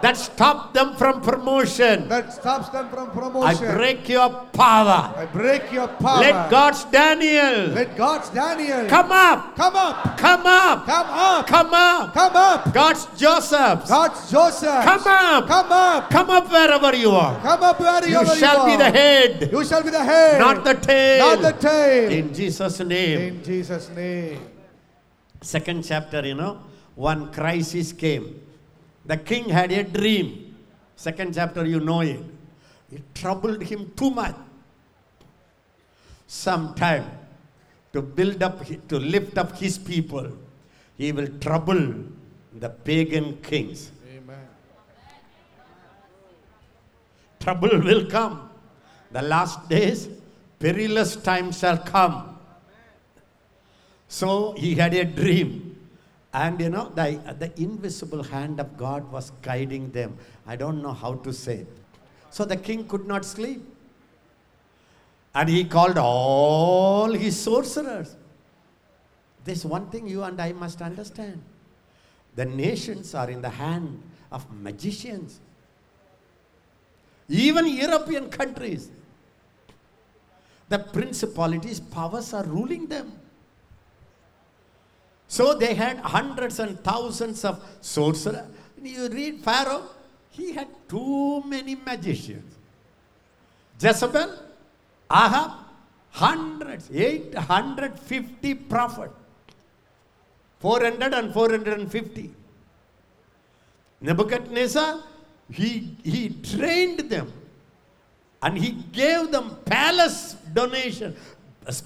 Speaker 1: that stop them from promotion.
Speaker 3: that stops them from promotion.
Speaker 1: I break your power.
Speaker 3: I break your power.
Speaker 1: Let God's Daniel
Speaker 3: Let God's Daniel
Speaker 1: come up.
Speaker 3: come up,
Speaker 1: Come up.
Speaker 3: come up,
Speaker 1: Come up.
Speaker 3: come up.
Speaker 1: God's Joseph.
Speaker 3: God's Joseph,
Speaker 1: Come up.
Speaker 3: come up,
Speaker 1: Come up wherever you are.
Speaker 3: come up where
Speaker 1: You are.
Speaker 3: you
Speaker 1: shall be the head,
Speaker 3: You shall be the head,
Speaker 1: not the tail.
Speaker 3: not the tail.
Speaker 1: In Jesus' name.
Speaker 3: In Jesus' name.
Speaker 1: Second chapter, you know, one crisis came. The king had a dream. Second chapter, you know it. It troubled him too much. Sometime to build up, to lift up his people, he will trouble the pagan kings.
Speaker 3: Amen.
Speaker 1: Trouble will come. The last days, perilous times shall come. So he had a dream. And you know, the, the invisible hand of God was guiding them. I don't know how to say. it. So the king could not sleep. And he called all his sorcerers. There's one thing you and I must understand the nations are in the hand of magicians. Even European countries, the principalities, powers are ruling them. So they had hundreds and thousands of sorcerers. You read Pharaoh, he had too many magicians. Jezebel, Ahab, hundreds, 850 prophets. 400 and 450. Nebuchadnezzar, he, he trained them and he gave them palace donation,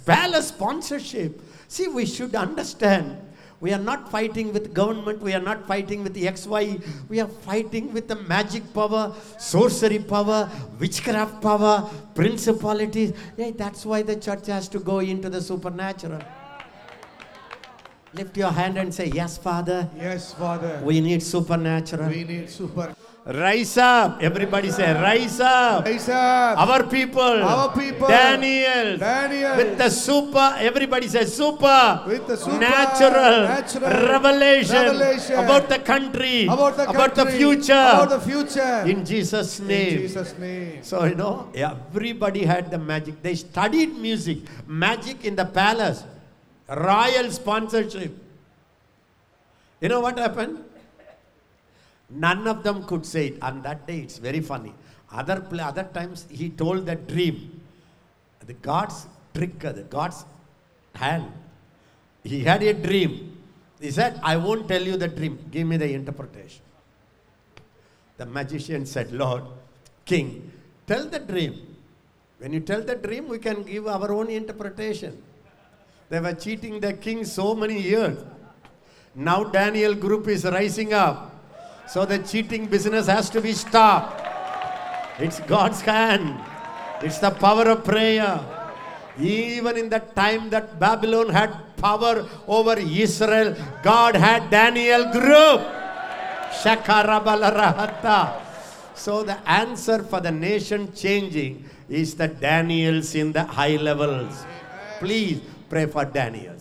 Speaker 1: palace sponsorship. See, we should understand We are not fighting with government. We are not fighting with XY. We are fighting with the magic power, sorcery power, witchcraft power, principalities. Yeah, that's why the church has to go into the supernatural. Lift your hand and say, Yes, Father.
Speaker 3: Yes, Father.
Speaker 1: We need supernatural.
Speaker 3: We need super.
Speaker 1: Rise up. Everybody say, Rise up.
Speaker 3: Raise up.
Speaker 1: Our people.
Speaker 3: Our people.
Speaker 1: Daniel.
Speaker 3: Daniel.
Speaker 1: With the super. Everybody says super.
Speaker 3: With the super
Speaker 1: Natural.
Speaker 3: natural
Speaker 1: revelation.
Speaker 3: revelation
Speaker 1: About the country.
Speaker 3: About the
Speaker 1: About the future.
Speaker 3: About the future.
Speaker 1: In Jesus'
Speaker 3: In. Jesus' name.
Speaker 1: So, you know, everybody had the magic. They studied music, magic in the palace, royal sponsorship. You know what happened? None of them could say it. On that day, it's very funny. Other, other times, he told the dream. The God's trick, the God's hand. He had a dream. He said, I won't tell you the dream. Give me the interpretation. The magician said, Lord, King, tell the dream. When you tell the dream, we can give our own interpretation. They were cheating the king so many years. Now Daniel group is rising up. So the cheating business has to be stopped. It's God's hand. It's the power of prayer. Even in the time that Babylon had power over Israel, God had Daniel group. So the answer for the nation changing is the Daniels in the high levels. Please pray for Daniels.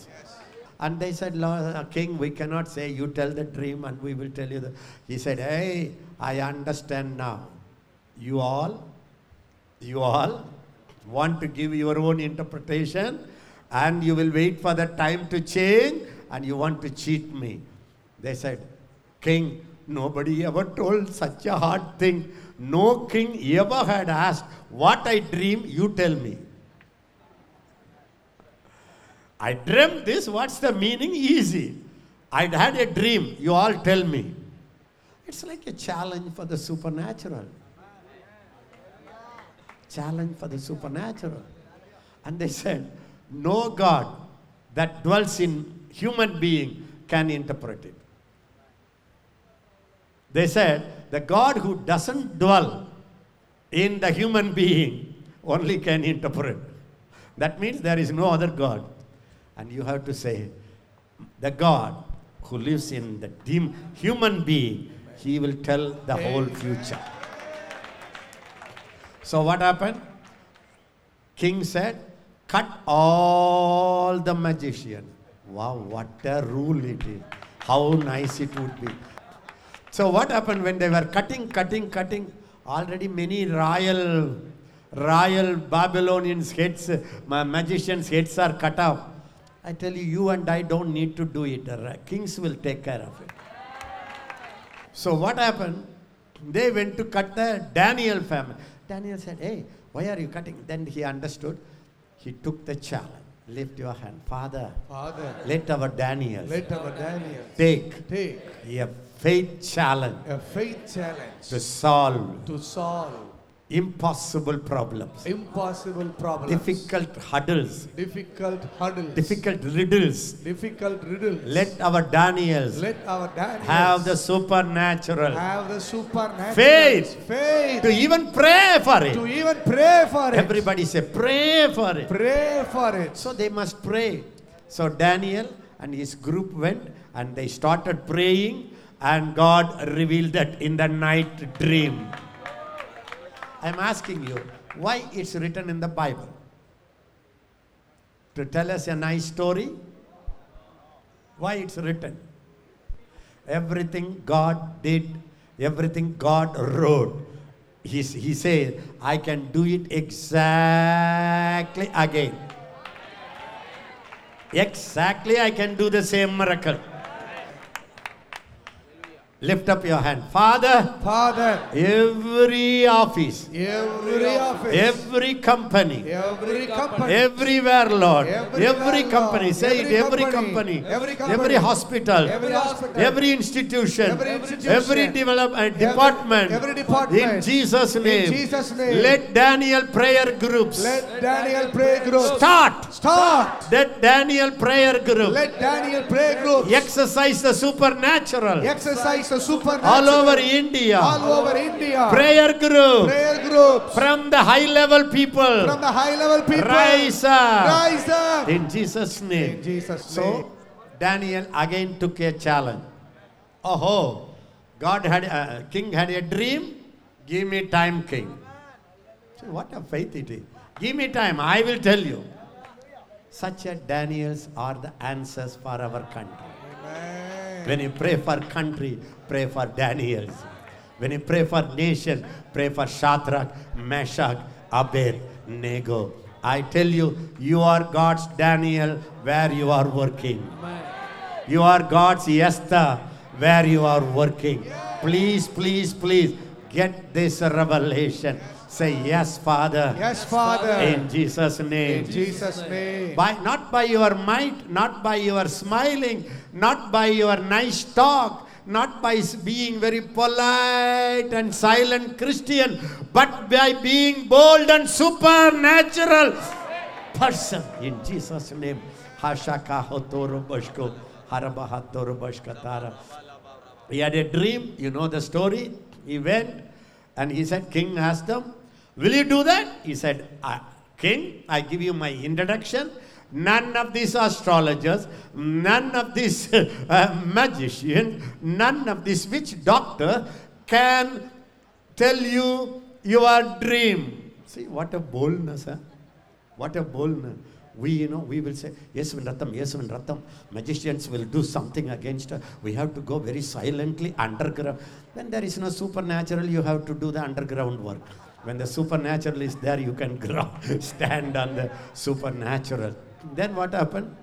Speaker 1: And they said, uh, King, we cannot say, you tell the dream and we will tell you the. He said, hey, I understand now. You all, you all want to give your own interpretation and you will wait for the time to change and you want to cheat me. They said, King, nobody ever told such a hard thing. No king ever had asked, What I dream, you tell me. I dreamt this, what's the meaning? Easy. I had a dream, you all tell me. It's like a challenge for the supernatural. Challenge for the supernatural. And they said, No God that dwells in human being can interpret it. They said, The God who doesn't dwell in the human being only can interpret. That means there is no other God. And you have to say, the God who lives in the dim human being, he will tell the whole future. So what happened? King said, cut all the magicians. Wow, what a rule it is. How nice it would be. So what happened when they were cutting, cutting, cutting? Already many royal, royal Babylonians' heads, ma- magicians' heads are cut off. I tell you, you and I don't need to do it. Kings will take care of it. So what happened? They went to cut the Daniel family. Daniel said, Hey, why are you cutting? Then he understood. He took the challenge. Lift your hand. Father,
Speaker 3: Father,
Speaker 1: let our Daniel
Speaker 3: let our Daniel
Speaker 1: take
Speaker 3: take
Speaker 1: a faith challenge
Speaker 3: a faith challenge
Speaker 1: to solve
Speaker 3: to solve
Speaker 1: impossible problems,
Speaker 3: impossible problems,
Speaker 1: difficult hurdles,
Speaker 3: difficult hurdles,
Speaker 1: difficult riddles.
Speaker 3: difficult riddles.
Speaker 1: Let our Daniels
Speaker 3: let our Daniel
Speaker 1: have the supernatural
Speaker 3: have the supernatural
Speaker 1: Faith.
Speaker 3: faith
Speaker 1: to even pray for it to
Speaker 3: even pray for it.
Speaker 1: Everybody say, pray for it.
Speaker 3: Pray for it.
Speaker 1: So they must pray. So Daniel and his group went and they started praying, and God revealed that in the night dream. I'm asking you, why it's written in the Bible? To tell us a nice story? Why it's written? Everything God did, everything God wrote. He, he says, I can do it exactly again. Exactly, I can do the same miracle. Lift up your hand. Father,
Speaker 3: Father,
Speaker 1: every office,
Speaker 3: every office,
Speaker 1: every company,
Speaker 3: every company,
Speaker 1: everywhere, Lord,
Speaker 3: Everywhere,
Speaker 1: every company,
Speaker 3: Lord.
Speaker 1: say it,
Speaker 3: Every
Speaker 1: every
Speaker 3: company.
Speaker 1: company,
Speaker 3: Every company.
Speaker 1: every hospital,
Speaker 3: every hospital,
Speaker 1: every institution,
Speaker 3: Every institution.
Speaker 1: every development department,
Speaker 3: every department.
Speaker 1: in Jesus' name.
Speaker 3: in Jesus' name.
Speaker 1: Let Daniel prayer groups
Speaker 3: let Daniel pray group
Speaker 1: start.
Speaker 3: start.
Speaker 1: Let Daniel prayer group
Speaker 3: Let Daniel pray group
Speaker 1: exercise the supernatural
Speaker 3: exercise supernatural
Speaker 1: all over India.
Speaker 3: all over India.
Speaker 1: Prayer group
Speaker 3: Prayer groups
Speaker 1: from the high level people.
Speaker 3: from the high level people.
Speaker 1: Rise up
Speaker 3: Rise up.
Speaker 1: in Jesus' name.
Speaker 3: In Jesus' name.
Speaker 1: So Daniel again took a challenge. Oh, God had uh, king had a dream. Give me time, king. So what a faith it is. Give me time. I will tell you. Such a Daniels are the answers for our country.
Speaker 3: Amen.
Speaker 1: When you pray for country, pray for Daniels. When you pray for nation, pray for Shadrach, Meshach, Abed, Nego. I tell you, you are God's Daniel where you are working. You are God's Esther where you are working. Please, please, please get this revelation. Say, Yes, Father.
Speaker 3: Yes, Father.
Speaker 1: In Jesus' name.
Speaker 3: In Jesus' name.
Speaker 1: By, not by your might, not by your smiling, not by your nice talk, not by being very polite and silent Christian, but by being bold and supernatural person. In Jesus' name. He had a dream, you know the story. He went and he said, King asked him, Will you do that? He said, uh, King, I give you my introduction. None of these astrologers, none of these uh, magicians, none of this witch doctor can tell you your dream. See, what a boldness, huh? What a boldness. We, you know, we will say, yes, Ratham, yes, Ratham. Magicians will do something against us. We have to go very silently underground. When there is no supernatural, you have to do the underground work. When the supernatural is there, you can grow, stand on the supernatural. Then what happened?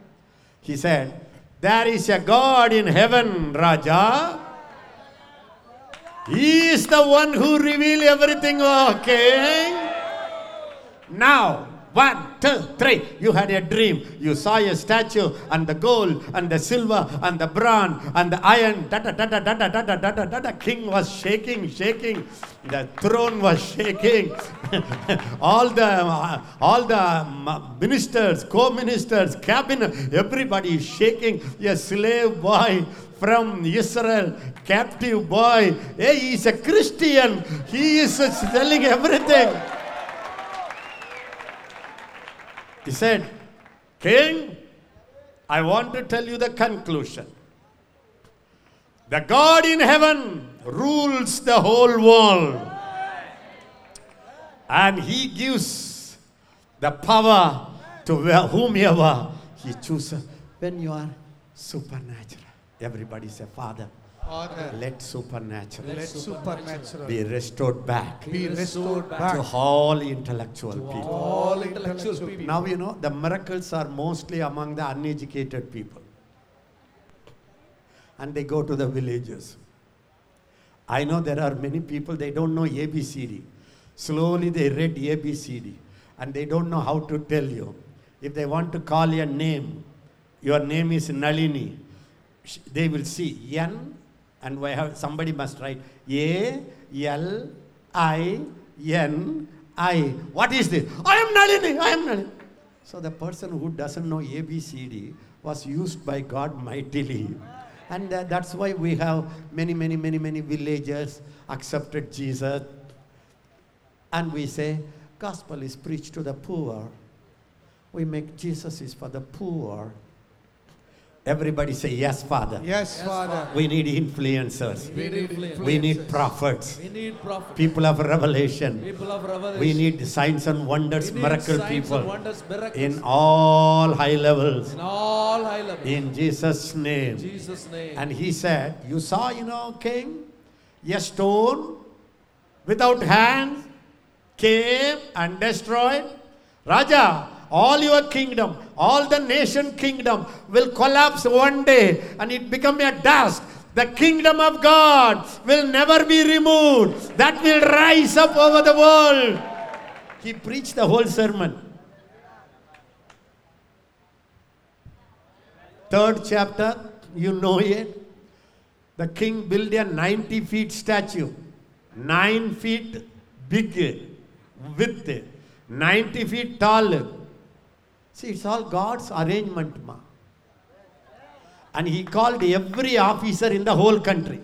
Speaker 1: He said, There is a God in heaven, Raja. He is the one who reveal everything, okay? Now, one, two, three. You had a dream. You saw a statue and the gold and the silver and the bronze and the iron. Da da da da da da da da da da. King was shaking, shaking. The throne was shaking. all the uh, all the um, ministers, co-ministers, cabinet, everybody is shaking. A slave boy from Israel, captive boy. Hey, he's a Christian. He is uh, telling everything. He said, King, I want to tell you the conclusion. The God in heaven rules the whole world. And he gives the power to wh- whomever he chooses. When you are supernatural, everybody say, Father, let supernatural
Speaker 3: let supernatural
Speaker 1: be restored back
Speaker 3: be restored
Speaker 1: to all intellectual people.
Speaker 3: all intellectual people.
Speaker 1: Now you know the miracles are mostly among the uneducated people. And they go to the villages. I know there are many people they don't know ABCD. Slowly they read ABCD and they don't know how to tell you. If they want to call your name, your name is Nalini. They will see N and we have somebody must write A L I N I. What is this? I am Nalini. I am Nalini. So the person who doesn't know ABCD was used by God mightily. And uh, that's why we have many, many, many, many villagers accepted Jesus. And we say, gospel is preached to the poor. We make Jesus is for the poor. Everybody say, yes, Father.
Speaker 3: Yes, Father.
Speaker 1: We need influencers.
Speaker 2: We need influence.
Speaker 1: We need prophets.
Speaker 2: We need prophets.
Speaker 1: People of revelation.
Speaker 2: People of revelation.
Speaker 1: We need signs and wonders,
Speaker 2: We
Speaker 1: miracle people.
Speaker 2: Wonders, miracles.
Speaker 1: In all high levels.
Speaker 2: In all high levels.
Speaker 1: In Jesus' name.
Speaker 2: Jesus' name.
Speaker 1: And he said, You saw, you know, king, a stone without hands came and destroyed. Raja, all your kingdom, all the nation kingdom will collapse one day and it become a dust. The kingdom of God will never be removed. That will rise up over the world. He preached the whole sermon. Third chapter, you know it. The king built a 90 feet statue, 9 feet big width, 90 feet tall. See, it's all God's arrangement, ma. And he called every officer in the whole country.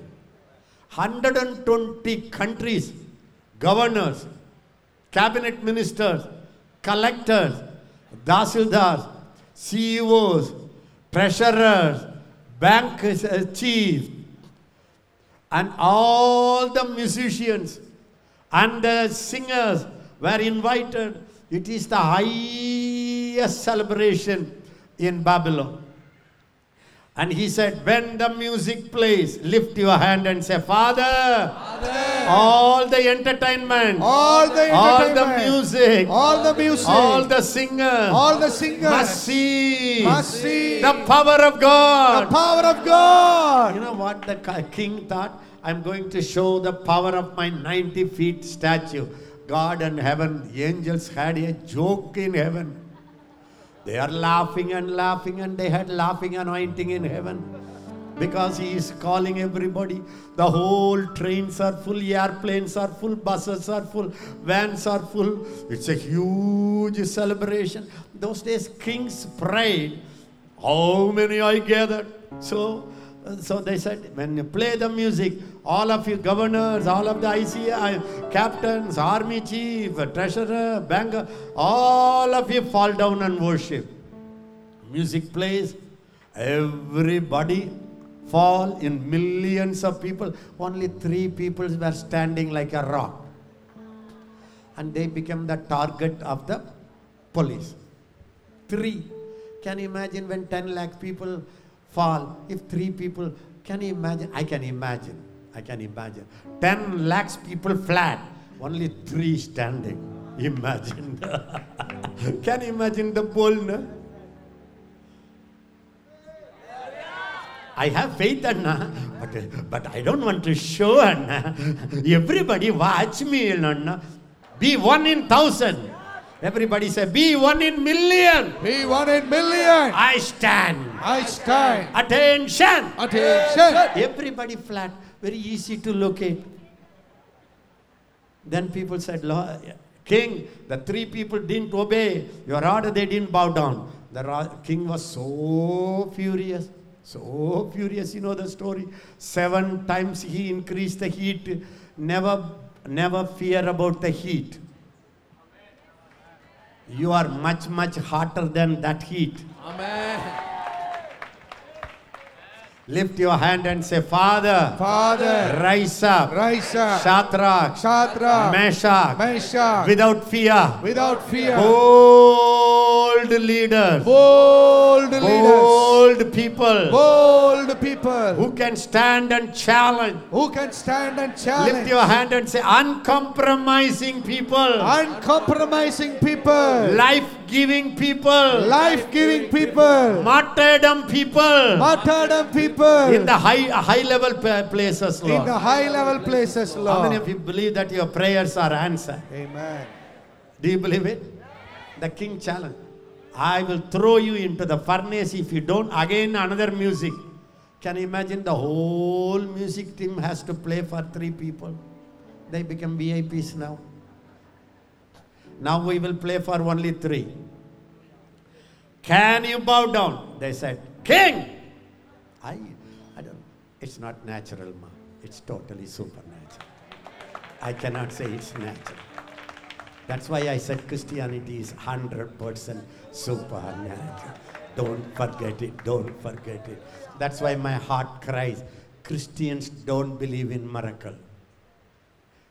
Speaker 1: 120 countries, governors, cabinet ministers, collectors, tahsildars, CEOs, treasurers, bank uh, chiefs, and all the musicians and the singers were invited. It is the highest celebration in Babylon. And he said, When the music plays, lift your hand and say, Father, all the entertainment,
Speaker 3: All the entertainment,
Speaker 1: all the music,
Speaker 3: all the music,
Speaker 1: all the singers
Speaker 3: all the singers
Speaker 1: must see
Speaker 3: must see
Speaker 1: the power of God.
Speaker 3: the power of God.
Speaker 1: You know what the king thought? I'm going to show the power of my 90 feet statue. God and heaven, the angels had a joke in heaven. They are laughing and laughing, and they had laughing anointing in heaven because he is calling everybody. The whole trains are full, airplanes are full, buses are full, vans are full. It's a huge celebration. Those days, kings prayed, How many I gathered? So, Uh, so they said, when you play the music, all of you governors, all of the ICI captains, army chief, treasurer, banker, all of you fall down and worship. Music plays, everybody fall in millions of people. Only three people were standing like a rock. And they became the target of the police. Three. Can you imagine when 10 lakh people fall? If three people, can you imagine? I can imagine. I can imagine. 10 lakhs people flat, only three standing. Imagine. can you imagine the boldness? I have faith, Anna, but, but I don't want to show, Anna. Everybody watch me, Anna. Be one in thousand. Everybody say, be one in million.
Speaker 3: Be one in million.
Speaker 1: I stand.
Speaker 3: I stand.
Speaker 1: Attention.
Speaker 3: Attention.
Speaker 1: Everybody flat, very easy to locate. Then people said, King, the three people didn't obey your order, they didn't bow down. The king was so furious, so furious. You know the story. Seven times he increased the heat. Never, never fear about the heat. You are much, much hotter than that heat.
Speaker 2: Amen.
Speaker 1: Lift your hand and say, Father,
Speaker 3: Father,
Speaker 1: rise up.
Speaker 3: rise up.
Speaker 1: Shadrach,
Speaker 3: Shadrach,
Speaker 1: Meshach,
Speaker 3: Meshach,
Speaker 1: without fear.
Speaker 3: without fear.
Speaker 1: Oh, Bold leaders,
Speaker 3: Bold leaders.
Speaker 1: bold people
Speaker 3: Bold people.
Speaker 1: who can stand and challenge.
Speaker 3: Who can stand and challenge.
Speaker 1: Lift your hand and say, uncompromising people,
Speaker 3: Uncompromising people.
Speaker 1: life giving people,
Speaker 3: Life giving people.
Speaker 1: martyrdom people
Speaker 3: Martyrdom people.
Speaker 1: in the high, high level places,
Speaker 3: In the high level places, Lord.
Speaker 1: How many of you believe that your prayers are answered?
Speaker 3: Amen.
Speaker 1: Do you believe it? The king challenged. I will throw you into the furnace if you don't. Again, another music. Can you imagine the whole music team has to play for three people? They become VIPs now. Now we will play for only three. Can you bow down? They said, King! I, I don't, it's not natural, ma. It's totally supernatural. I cannot say it's natural. That's why I said Christianity is 100% supernatural. Don't forget it. Don't forget it. That's why my heart cries. Christians don't believe in miracle.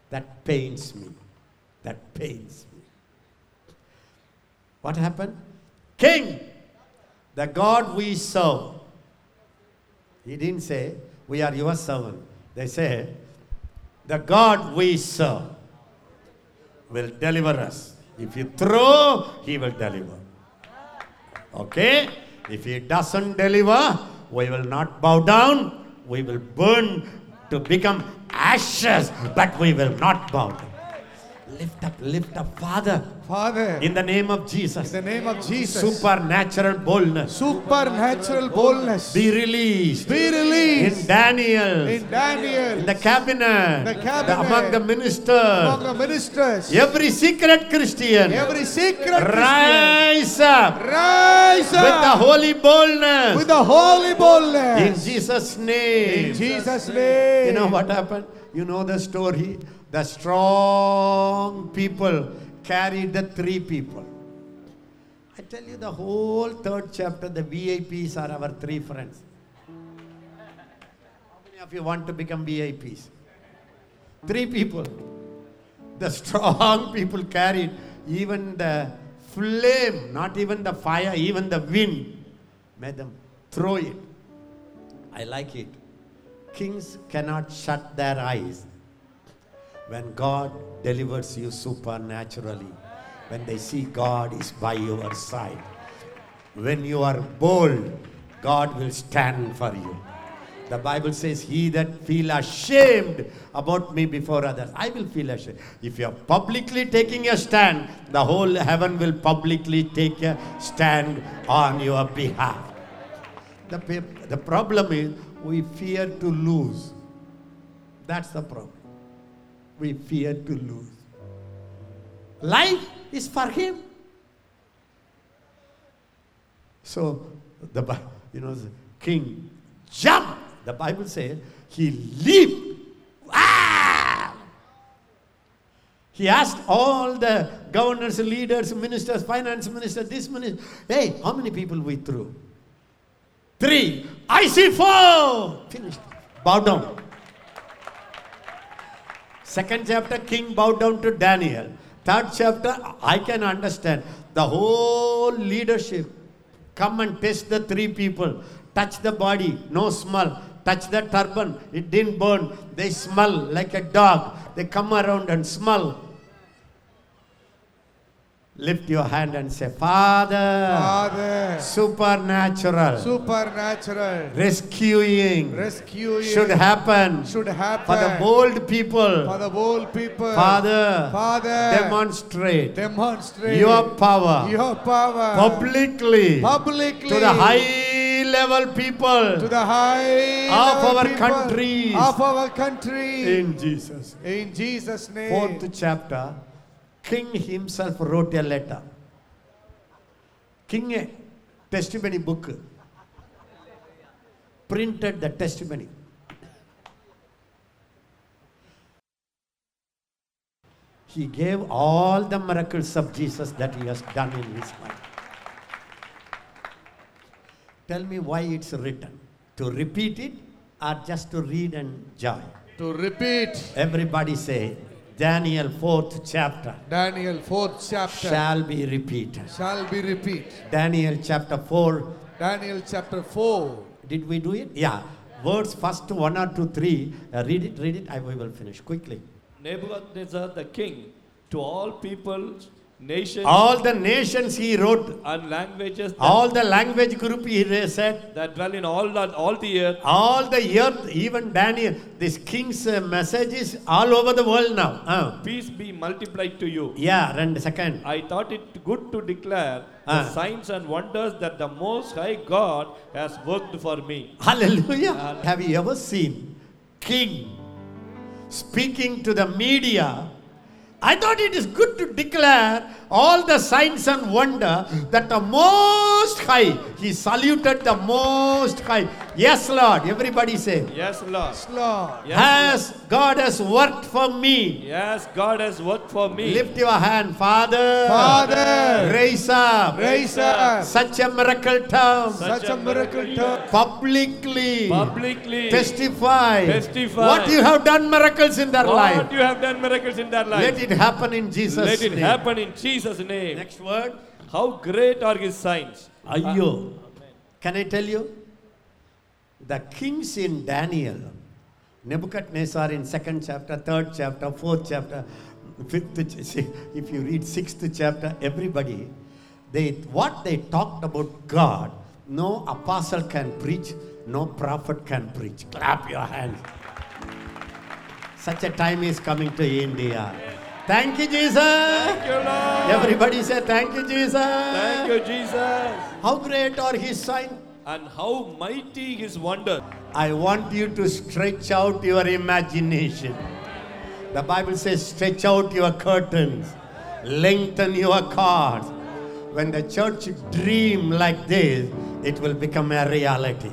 Speaker 1: That pains me. That pains me. What happened? King, the God we serve. He didn't say, We are your servant. They say, The God we serve will deliver us. If you throw, he will deliver. Okay? If he doesn't deliver, we will not bow down, We will burn to become ashes, but we will not bow down. Lift up, lift up, Father,
Speaker 3: Father,
Speaker 1: in the name of Jesus.
Speaker 3: in the name of Jesus,
Speaker 1: Supernatural boldness
Speaker 3: supernatural boldness
Speaker 1: be released
Speaker 3: be released.
Speaker 1: in Daniel,
Speaker 3: in Daniel,
Speaker 1: in the cabinet,
Speaker 3: The cabinet.
Speaker 1: among the ministers,
Speaker 3: among the ministers,
Speaker 1: every secret Christian.
Speaker 3: every secret Christian,
Speaker 1: Rise up
Speaker 3: rise up.
Speaker 1: with the holy boldness
Speaker 3: with the holy boldness.
Speaker 1: in
Speaker 3: boldness.
Speaker 1: Jesus'
Speaker 3: In
Speaker 1: name.
Speaker 3: Jesus' name.
Speaker 1: You know what happened? You know the story. The strong people carried the three people. I tell you, the whole third chapter, the VIPs are our three friends. How many of you want to become VIPs? Three people. The strong people carried even the flame, not even the fire, even the wind, made them throw it. I like it. Kings cannot shut their eyes when God delivers you supernaturally, when they see God is by your side. When you are bold, God will stand for you. The Bible says, He that feel ashamed about me before others, I will feel ashamed. If you are publicly taking a stand, the whole heaven will publicly take a stand on your behalf. The, the problem is we fear to lose. That's the problem. We fear to lose. Life is for Him. So, the you know, the king jumped. The Bible says he leaped. Ah! He asked all the governors, leaders, ministers, finance minister, this minister, hey, how many people we threw? Three. I see four. Finished. Bow down. Second chapter, king bowed down to Daniel. Third chapter, I can understand. The whole leadership come and test the three people. Touch the body, no smell. Touch the turban, it didn't burn. They smell like a dog. They come around and smell. Lift your hand and say, Father,
Speaker 3: Father,
Speaker 1: supernatural,
Speaker 3: supernatural,
Speaker 1: rescuing
Speaker 3: rescuing
Speaker 1: should happen
Speaker 3: should happen
Speaker 1: for the bold people.
Speaker 3: for the bold people.
Speaker 1: Father,
Speaker 3: Father,
Speaker 1: demonstrate
Speaker 3: demonstrate
Speaker 1: your power
Speaker 3: your power
Speaker 1: publicly
Speaker 3: publicly
Speaker 1: to the high level people
Speaker 3: to the high
Speaker 1: of our countries.
Speaker 3: of our country
Speaker 1: in Jesus.
Speaker 3: in Jesus name.
Speaker 1: Fourth chapter, King himself wrote a letter. King a testimony book printed the testimony. He gave all the miracles of Jesus that he has done in his life. Tell me why it's written. To repeat it or just to read and joy?
Speaker 3: to repeat
Speaker 1: Everybody say, Daniel 4th chapter
Speaker 3: Daniel 4th chapter
Speaker 1: shall be repeated.
Speaker 3: shall be repeat.
Speaker 1: Daniel chapter 4,
Speaker 3: Daniel chapter 4.
Speaker 1: did we do it? Yeah. Words first one or two, three. Uh, read it, read it. I we will finish quickly.
Speaker 4: Nebuchadnezzar the king, to all peoples, nations,
Speaker 1: All the nations he wrote,
Speaker 4: and languages
Speaker 1: all the language group he said,
Speaker 4: that dwell in all, the, all the earth,
Speaker 1: all the earth, even Daniel, this king's uh, message is all over the world now. Uh,
Speaker 4: peace be multiplied to you.
Speaker 1: yeah, and second.
Speaker 4: I thought it good to declare
Speaker 1: Ah.
Speaker 4: the signs and wonders that the Most High God has worked for me.
Speaker 1: Hallelujah.
Speaker 4: Hallelujah.
Speaker 1: Have you ever seen king speaking to the media? I thought it is good to declare all the signs and wonder that the most high, he saluted the most high. Yes, Lord. Everybody say,
Speaker 4: Yes, Lord.
Speaker 3: Yes, Lord.
Speaker 4: Yes,
Speaker 1: has God has worked for me.
Speaker 4: Yes, God has worked for me.
Speaker 1: Lift your hand, Father.
Speaker 3: Father,
Speaker 1: Raise up
Speaker 3: raise up
Speaker 1: such a miracle term
Speaker 3: such a miracle to
Speaker 1: publicly.
Speaker 4: Publicly.
Speaker 1: testify,
Speaker 4: Testify.
Speaker 1: what you have done miracles in their
Speaker 4: What
Speaker 1: life.
Speaker 4: What you have done miracles in their life.
Speaker 1: Let it happen in Jesus'
Speaker 4: Let it
Speaker 1: name.
Speaker 4: happen in Jesus' name.
Speaker 1: Next word.
Speaker 4: How great are his signs.
Speaker 1: Ayyo. Can I tell you? The kings in Daniel, Nebuchadnezzar in second chapter, third chapter, fourth chapter, fifth, ch- see, if you read sixth chapter, everybody, they what they talked about God, no apostle can preach no prophet can preach. Clap your hands. Such a time is coming to India. Thank you, Jesus.
Speaker 4: Thank you, Lord.
Speaker 1: Everybody say, Thank you, Jesus.
Speaker 4: Thank you, Jesus.
Speaker 1: How great are his signs?
Speaker 4: And how mighty his wonder.
Speaker 1: I want you to stretch out your imagination. The Bible says, stretch out your curtains, lengthen your cords. When the church dream like this, it will become a reality.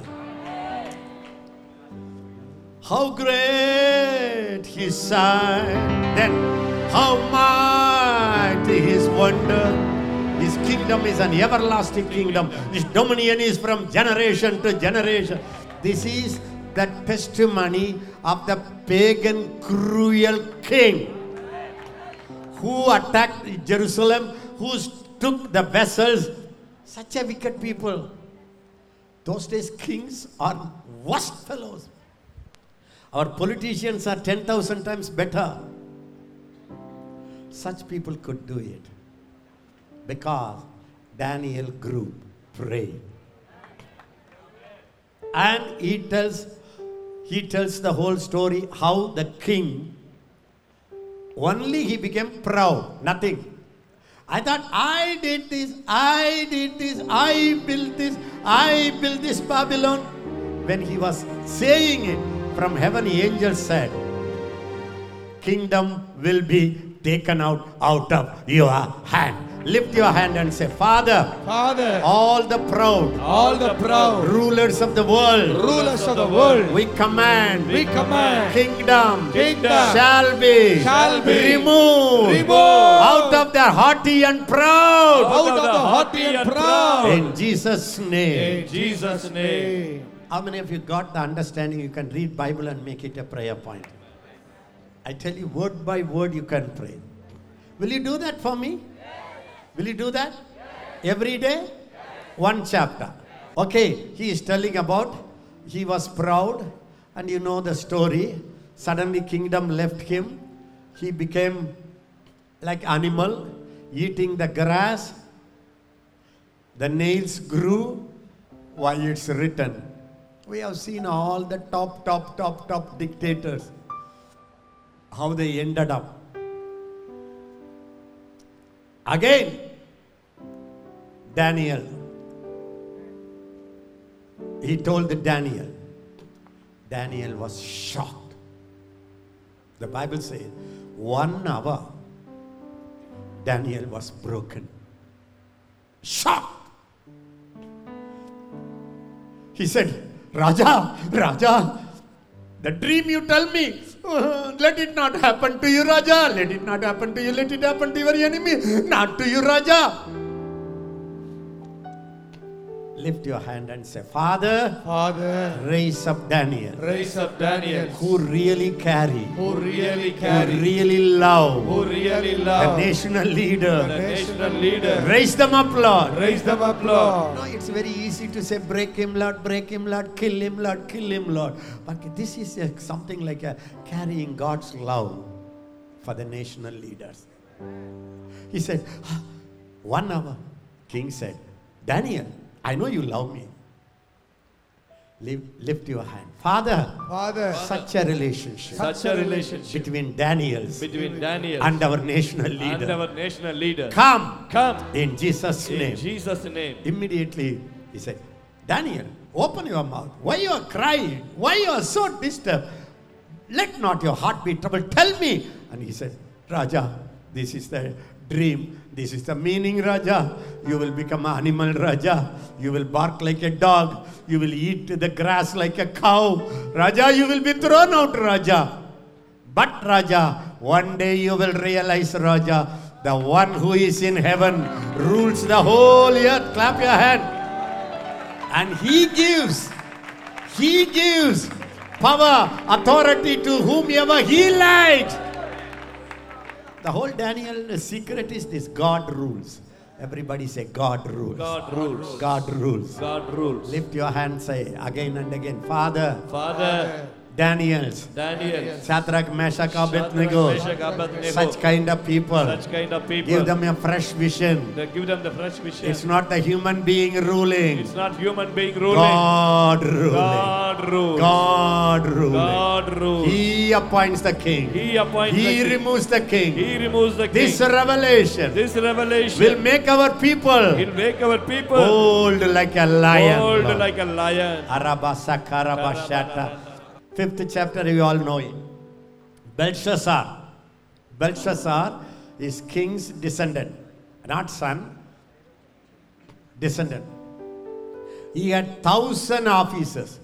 Speaker 1: How great his sign, then how mighty his wonder. His kingdom is an everlasting kingdom. His dominion is from generation to generation. This is the testimony of the pagan cruel king who attacked Jerusalem, who took the vessels. Such a wicked people. Those days, kings are worst fellows. Our politicians are 10,000 times better. Such people could do it because Daniel group prayed. And he tells, he tells the whole story how the king only he became proud, nothing. I thought I did this, I did this, I built this, I built this Babylon. When he was saying it, from heaven, the angel said, Kingdom will be taken out out of your hand. Lift your hand and say, Father,
Speaker 3: Father,
Speaker 1: all the proud
Speaker 3: all the proud
Speaker 1: rulers of the world,
Speaker 3: rulers of the world,
Speaker 1: we command,
Speaker 3: we command
Speaker 1: kingdom,
Speaker 3: Kingdom
Speaker 1: shall be,
Speaker 3: shall be
Speaker 1: removed,
Speaker 3: removed
Speaker 1: out of the haughty and proud.
Speaker 3: out of the haughty and proud.
Speaker 1: In Jesus' name.
Speaker 4: In Jesus' name.
Speaker 1: How many of you got the understanding you can read Bible and make it a prayer point? I tell you, word by word, you can pray. Will you do that for me? Will you do that? Every day? One chapter. Okay, he is telling about he was proud, and you know the story. Suddenly, kingdom left him. He became like animal, eating the grass. The nails grew. Why it's written. We have seen all the top, top, top, top dictators, how they ended up. Again, Daniel. He told the Daniel. Daniel was shocked. The Bible says, one hour, Daniel was broken. Shocked. He said, Raja, Raja, the dream you tell me, let it not happen to you, Raja. Let it not happen to you. Let it happen to your enemy. Not to you, Raja. Lift your hand and say, Father,
Speaker 3: Father,
Speaker 1: raise up Daniel,
Speaker 3: raise up Daniel,
Speaker 1: who really carry,
Speaker 3: who really carry.
Speaker 1: who really love
Speaker 3: who really love.
Speaker 1: the national
Speaker 3: the national leader.
Speaker 1: Raise them up, Lord.
Speaker 3: Raise them up, Lord.
Speaker 1: No, it's very to say, break him, Lord, break him, Lord, kill him, Lord, kill him, Lord. But this is a, something like a carrying God's love for the national leaders. He said, "Ah, one hour. King said, Daniel, I know you love me. Lift, lift your hand. Father,
Speaker 3: Father,
Speaker 1: such a relationship
Speaker 4: Such a relationship
Speaker 1: between Daniels
Speaker 4: between Daniel
Speaker 1: and our national
Speaker 4: and our national leader.
Speaker 1: Come
Speaker 4: Come
Speaker 1: in Jesus' name.
Speaker 4: in
Speaker 1: name.
Speaker 4: Jesus' name.
Speaker 1: Immediately he said, Daniel, open your mouth. Why you are crying? Why you are so disturbed? Let not your heart be troubled. Tell me. And he said, Raja, this is the dream. This is the meaning, Raja. You will become an animal, Raja. You will bark like a dog. You will eat the grass like a cow. Raja, you will be thrown out, Raja. But Raja, one day you will realize, Raja, the one who is in heaven rules the whole earth. Clap your hand. And he gives, he gives power, authority to whomever he likes. The whole Daniel secret is this God rules. Everybody say, God rules.
Speaker 4: God rules.
Speaker 1: God rules.
Speaker 4: God rules.
Speaker 1: Lift your hand, say again and again, Father,
Speaker 4: Father,
Speaker 1: Daniels,
Speaker 2: Daniel,
Speaker 1: Shadrach, Meshach, Abednego,
Speaker 2: Meshach, Abednego.
Speaker 1: such kind of people.
Speaker 2: such kind of people.
Speaker 1: Give them a fresh vision.
Speaker 2: They give them the fresh vision.
Speaker 1: It's not the human being ruling.
Speaker 2: It's not human being ruling.
Speaker 1: God ruling.
Speaker 2: God rules.
Speaker 1: God ruling.
Speaker 2: God rules.
Speaker 1: He appoints the king.
Speaker 2: He appoints
Speaker 1: He
Speaker 2: the king.
Speaker 1: removes the king.
Speaker 2: He removes the king.
Speaker 1: This revelation
Speaker 2: this revelation
Speaker 1: will make our people
Speaker 2: will make our people
Speaker 1: bold like a lion.
Speaker 2: bold
Speaker 1: Lord.
Speaker 2: like a lion.
Speaker 1: Arabasa Karabashata. Fifth chapter, you all know it. Belshazzar. Belshazzar is king's descendant, not son, descendant. He had thousand officers.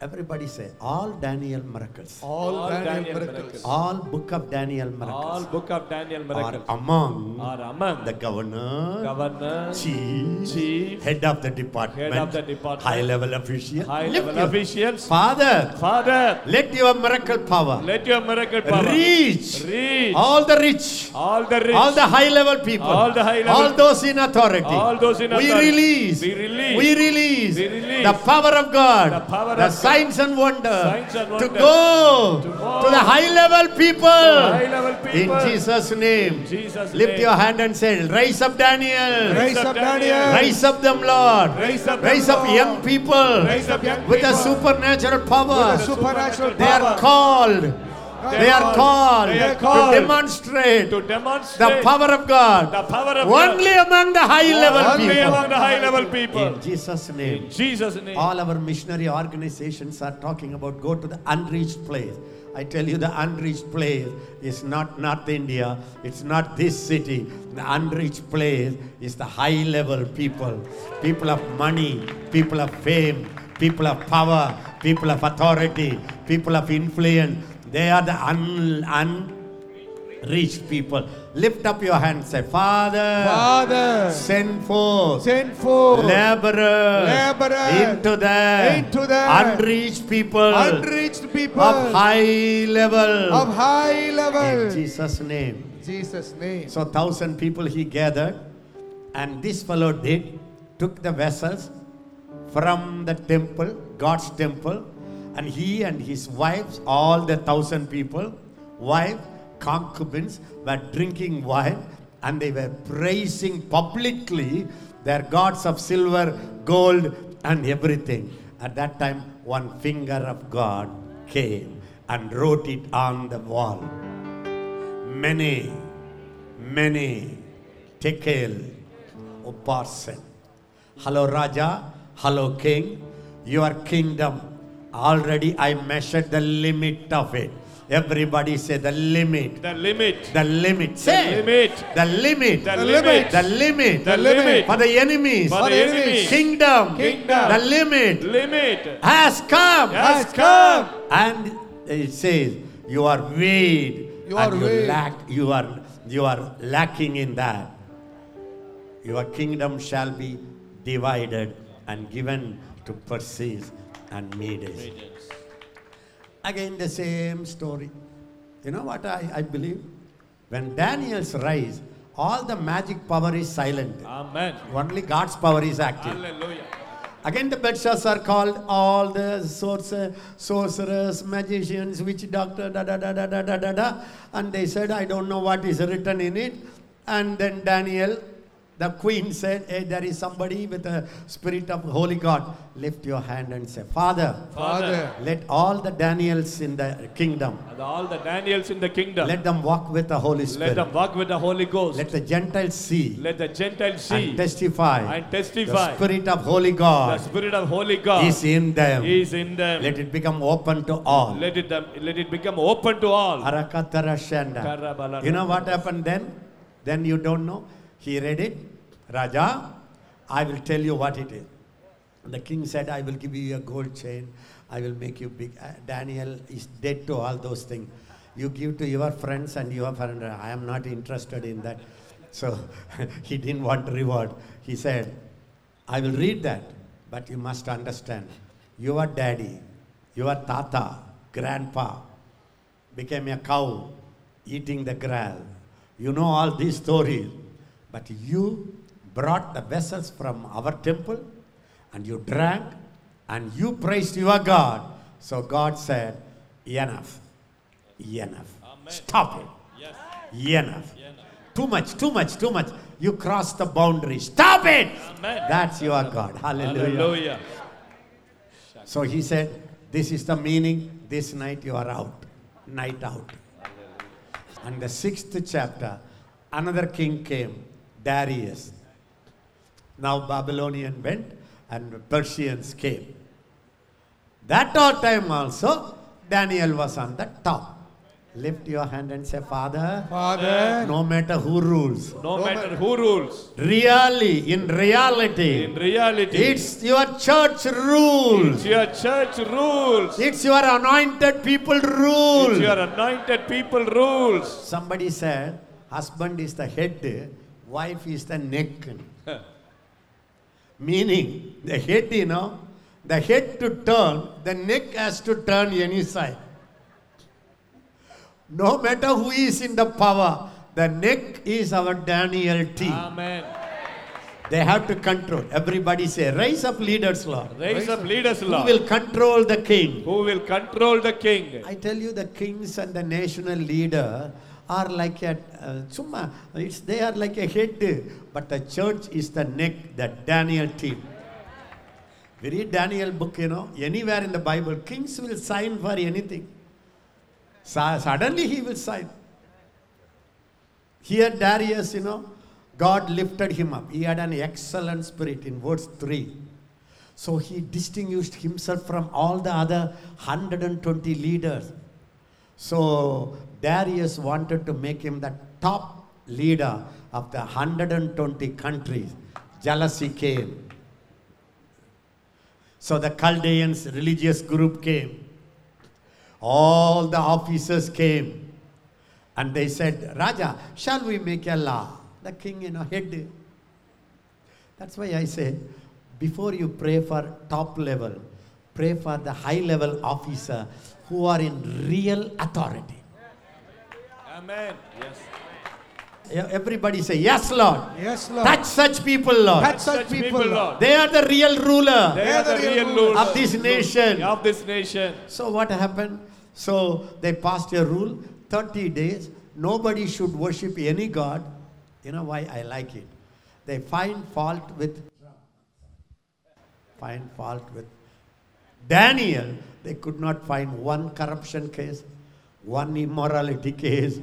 Speaker 1: Everybody say, all Daniel miracles,
Speaker 3: All,
Speaker 2: All
Speaker 3: Daniel,
Speaker 2: Daniel
Speaker 3: miracles.
Speaker 2: miracles.
Speaker 1: all book of Daniel miracles.
Speaker 2: All book of Daniel miracles.
Speaker 1: are
Speaker 2: miracles
Speaker 1: among
Speaker 2: are among
Speaker 1: the governor,
Speaker 2: governor,
Speaker 1: chief,
Speaker 2: chief,
Speaker 1: head of the department,
Speaker 2: Head of the department,
Speaker 1: high level official,
Speaker 2: high level
Speaker 1: your-
Speaker 2: officials.
Speaker 1: Father,
Speaker 2: Father,
Speaker 1: let your miracle power
Speaker 2: let your miracle power
Speaker 1: reach
Speaker 2: reach
Speaker 1: all the rich,
Speaker 2: all the rich,
Speaker 1: all the high level people,
Speaker 2: All the high level-
Speaker 1: all those in authority.
Speaker 2: all those in
Speaker 1: we
Speaker 2: authority.
Speaker 1: release,
Speaker 2: We release.
Speaker 1: we release,
Speaker 2: We release.
Speaker 1: the power of God,
Speaker 2: The power
Speaker 1: the
Speaker 2: of
Speaker 1: signs and wonder,
Speaker 2: Signs and
Speaker 1: to go
Speaker 2: To
Speaker 1: to, the high level people.
Speaker 2: high level
Speaker 1: In. Jesus' name,
Speaker 2: Jesus'
Speaker 1: lift
Speaker 2: name.
Speaker 1: your hand and say, Rise up, Daniel.
Speaker 3: Raise up Daniel.
Speaker 1: Rise up them, Lord.
Speaker 2: Raise up
Speaker 1: Raise up
Speaker 2: Lord.
Speaker 1: young people
Speaker 2: Raise up young
Speaker 1: with a
Speaker 2: people.
Speaker 1: supernatural power.
Speaker 3: With a supernatural
Speaker 1: They are called. They are called
Speaker 2: They are
Speaker 1: to demonstrate
Speaker 2: to
Speaker 1: the power of God
Speaker 2: the power of
Speaker 1: only among the high level
Speaker 2: Only
Speaker 1: people.
Speaker 2: among the high level people.
Speaker 1: In Jesus' name.
Speaker 2: In Jesus' name.
Speaker 1: All our missionary organizations are talking about go to the unreached place. I tell you, the unreached place is not North India, it's not this city. The unreached place is the high level people, people of money, people of fame, people of power, people of authority, people of influence. They are the un, unreached people. Lift up your hands. say, Father,
Speaker 3: Father,
Speaker 1: send forth
Speaker 3: send forth
Speaker 1: laborers
Speaker 3: Laborers
Speaker 1: into the
Speaker 3: into the
Speaker 1: unreached people
Speaker 3: unreached people
Speaker 1: of high level
Speaker 3: of high level. in.
Speaker 1: Jesus' name.
Speaker 3: Jesus' name.
Speaker 1: So thousand people he gathered, and this fellow did took the vessels from the temple, God's temple, and he and his wives, all the thousand people, wife, concubines, were drinking wine, and they were praising publicly their gods of silver, gold, and everything. At that time, one finger of God came and wrote it on the wall mene, mene tekel upharsin. Hello, Raja. Hello, King. Your kingdom. Already I measured the limit of it. Everybody say the limit.
Speaker 2: The limit.
Speaker 1: The limit. Say
Speaker 2: limit.
Speaker 1: The limit.
Speaker 2: The limit.
Speaker 1: The limit.
Speaker 2: The limit.
Speaker 1: For the enemies.
Speaker 2: For the enemies.
Speaker 1: Kingdom.
Speaker 2: Kingdom.
Speaker 1: The limit
Speaker 2: Limit.
Speaker 1: has come.
Speaker 2: Has come.
Speaker 1: And it says, you are weighed.
Speaker 3: You are
Speaker 1: you
Speaker 3: weighed.
Speaker 1: lack you are you are lacking in that. Your kingdom shall be divided and given to Persians and maidens. Again, the same story. You know what I, I believe? When Daniel's rise, all the magic power is silent.
Speaker 2: Amen.
Speaker 1: Only God's power is active.
Speaker 2: Hallelujah.
Speaker 1: Again, the Belshazzar called all the sorcer- sorcerers, magicians, witch doctor, da da da da da da da, and they said, "I don't know what is written in it." And then Daniel the queen said, Hey, there is somebody with a spirit of holy God. Lift your hand and say, Father,
Speaker 3: Father,
Speaker 1: let all the Daniels in the kingdom,
Speaker 2: And all the Daniels in the kingdom.
Speaker 1: let them walk with the Holy Spirit.
Speaker 2: Let them walk with the Holy Ghost.
Speaker 1: Let the Gentiles see
Speaker 2: Let the Gentiles see
Speaker 1: and testify.
Speaker 2: and
Speaker 1: The
Speaker 2: testify.
Speaker 1: spirit of Holy God.
Speaker 2: The
Speaker 1: God
Speaker 2: Spirit of Holy God
Speaker 1: is in them.
Speaker 2: is in them.
Speaker 1: Let it become open to all.
Speaker 2: Let it, them- let it become open to all.
Speaker 1: Arakatarashanda.
Speaker 2: Karabalana.
Speaker 1: You know what happened then? Then you don't know. He read it. Raja, I will tell you what it is. The king said, I will give you a gold chain. I will make you big. Uh, Daniel is dead to all those things. You give to your friends and your friend. I am not interested in that. So he didn't want reward. He said, I will read that, but you must understand. Your daddy, your tata, grandpa, became a cow eating the grass. You know all these stories. But you brought the vessels from our temple and you drank and you praised your God. So God said, Enough. Enough. Stop it.
Speaker 4: Yes.
Speaker 1: Enough. Enough. Too much, too much, too much. You crossed the boundary. Stop it.
Speaker 4: Amen.
Speaker 1: That's your God. Hallelujah.
Speaker 4: Hallelujah.
Speaker 1: So he said, This is the meaning. This night you are out. Night out. And the sixth chapter, another king came, Darius. Now Babylonian went and Persians came. That time also, Daniel was on the top. Lift your hand and say, Father,
Speaker 3: Father,
Speaker 1: no matter who rules,
Speaker 4: No
Speaker 3: No
Speaker 4: matter
Speaker 3: ma-
Speaker 4: who rules,
Speaker 1: really, in reality,
Speaker 4: in reality,
Speaker 1: it's your church rules.
Speaker 4: it's your church rules.
Speaker 1: It's your anointed people rules,
Speaker 4: It's your anointed people rules.
Speaker 1: Somebody said, husband is the head, wife is the neck. Meaning, the head, you know, the head to turn, the neck has to turn any side. No matter who is in the power, the neck is our Daniel team.
Speaker 4: Amen.
Speaker 1: They have to control. Everybody say, rise up leaders, Lord.
Speaker 4: Raise up leaders, Lord.
Speaker 1: Who will control the king?
Speaker 4: who will control the king.
Speaker 1: I tell you, the kings and the national leader are like a uh, summa. It's they are like a head, but the church is the neck. The Daniel team. We read Daniel book, you know. Anywhere in the Bible, kings will sign for anything. Su- suddenly he will sign. Here Darius, you know, God lifted him up. He had an excellent spirit in verse 3. So he distinguished himself from all the other 120 leaders. So Darius wanted to make him the top leader of the 120 countries. Jealousy came. So the Chaldeans religious group came. All the officers came. And they said, Raja, shall we make a law? The king, you know, head. That's why I say, before you pray for top level, pray for the high level officer who are in real authority.
Speaker 4: Amen. Yes.
Speaker 1: Everybody say, Yes, Lord.
Speaker 3: yes, Lord.
Speaker 1: Touch such people, Lord.
Speaker 3: Touch such people, Lord.
Speaker 1: They are the real ruler
Speaker 4: They are the real
Speaker 3: rulers
Speaker 4: rulers
Speaker 1: of this nation.
Speaker 4: of this nation.
Speaker 1: So what happened? So they passed a rule 30 days, nobody should worship any god. You know why I like it? They find fault with find fault with Daniel. They could not find one corruption case, one immorality case.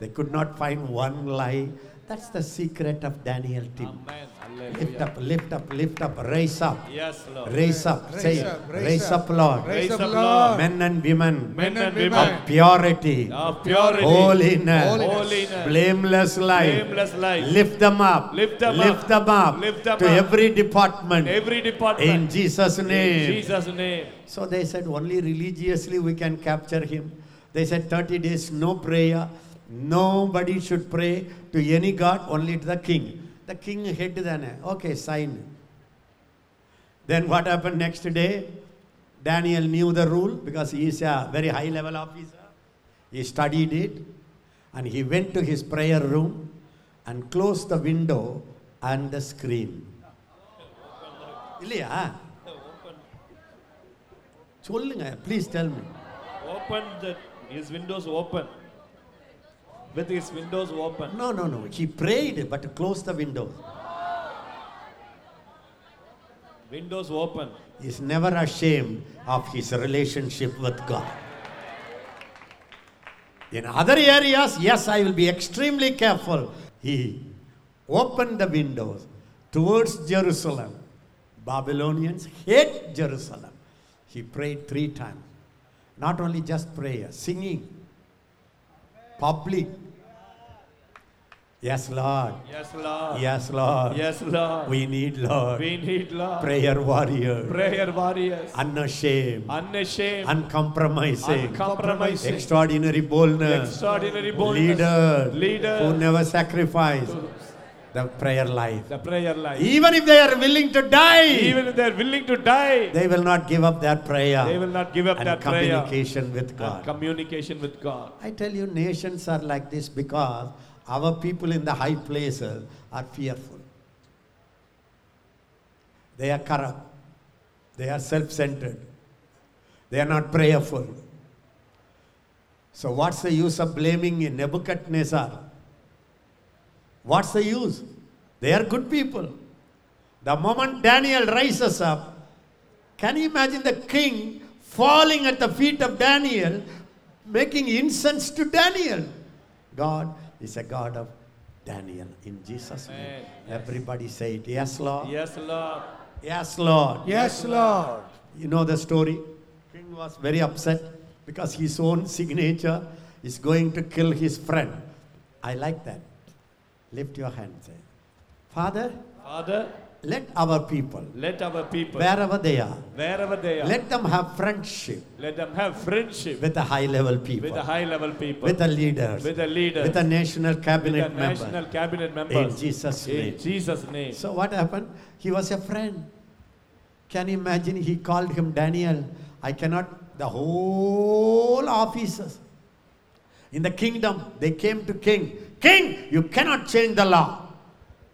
Speaker 1: They could not find one lie. That's the secret of Daniel team.
Speaker 4: Amen.
Speaker 1: Lift up, lift up, lift up, raise up.
Speaker 4: Yes, Lord.
Speaker 1: Raise up.
Speaker 3: Raise
Speaker 1: Say,
Speaker 3: up, raise
Speaker 1: raise
Speaker 3: up.
Speaker 1: up, Lord.
Speaker 3: Raise up,
Speaker 4: up,
Speaker 3: Lord.
Speaker 1: Men and women
Speaker 4: Men and
Speaker 3: women.
Speaker 4: women
Speaker 1: of purity,
Speaker 4: of purity,
Speaker 1: holiness,
Speaker 3: Holiness.
Speaker 4: holiness,
Speaker 1: blameless life.
Speaker 4: blameless life.
Speaker 1: Lift them up.
Speaker 4: Lift them
Speaker 1: Lift
Speaker 4: up.
Speaker 1: them up.
Speaker 4: Lift them
Speaker 1: to
Speaker 4: up.
Speaker 1: every department.
Speaker 4: Every department.
Speaker 1: in Jesus'
Speaker 4: In
Speaker 1: name.
Speaker 4: Jesus' name.
Speaker 1: So they said only religiously we can capture him. They said 30 days no prayer. Nobody should pray to any god, only to the king. The king head then. Okay, sign. Then what happened next day? Daniel knew the rule because he is a very high level officer. He studied it and he went to his prayer room and closed the window and the screen. இல்லையா சொல்லுங்க please tell me
Speaker 4: Open the his windows open. With his windows open.
Speaker 1: No, no, no. He prayed but closed the window.
Speaker 4: Windows open.
Speaker 1: He's never ashamed of his relationship with God. In other areas, yes, I will be extremely careful. He opened the windows towards Jerusalem. Babylonians hate Jerusalem. He prayed three times not only just prayer singing public yes lord
Speaker 4: Yes, Lord.
Speaker 1: yes lord
Speaker 4: Yes, Lord.
Speaker 1: we need lord
Speaker 4: We need Lord.
Speaker 1: prayer warrior
Speaker 4: Prayer warriors.
Speaker 1: unashamed
Speaker 4: Unashamed.
Speaker 1: uncompromising
Speaker 4: Uncompromising.
Speaker 1: extraordinary boldness
Speaker 4: Extraordinary boldness.
Speaker 1: leader
Speaker 4: Leader.
Speaker 1: who never sacrifice the prayer life
Speaker 4: The prayer life.
Speaker 1: even if they are willing to die
Speaker 4: Even if they're willing to die,
Speaker 1: they will not give up their prayer
Speaker 4: they will not give up
Speaker 1: and
Speaker 4: their prayer.
Speaker 1: communication with
Speaker 4: And
Speaker 1: god
Speaker 4: communication with God.
Speaker 1: i tell you nations are like this because our people in the high places are fearful they are corrupt they are self-centered They are not prayerful. So, what's the use of blaming Nebuchadnezzar? What's the use? They are good people. The moment Daniel rises up, can you imagine the king falling at the feet of Daniel, making incense to Daniel? God is a God of Daniel. In Jesus' name. Everybody say it. Yes, Lord.
Speaker 4: Yes, Lord.
Speaker 1: Yes, Lord.
Speaker 3: Yes, Lord.
Speaker 1: You know the story? King was very upset because his own signature is going to kill his friend. I like that. Lift your hand. Say, Father,
Speaker 4: Father,
Speaker 1: let our people,
Speaker 4: let our people,
Speaker 1: wherever they are,
Speaker 4: wherever they are,
Speaker 1: let them have friendship
Speaker 4: let them have friendship
Speaker 1: with the high level people,
Speaker 4: with the high level people,
Speaker 1: with the leaders,
Speaker 4: with the leaders,
Speaker 1: with the national cabinet with
Speaker 4: the national
Speaker 1: member.
Speaker 4: cabinet members.
Speaker 1: In Jesus' name.
Speaker 4: In Jesus' name.
Speaker 1: So what happened? He was a friend. Can you imagine? He called him Daniel. I cannot, the whole officers in the kingdom, they came to king. King, you cannot change the law.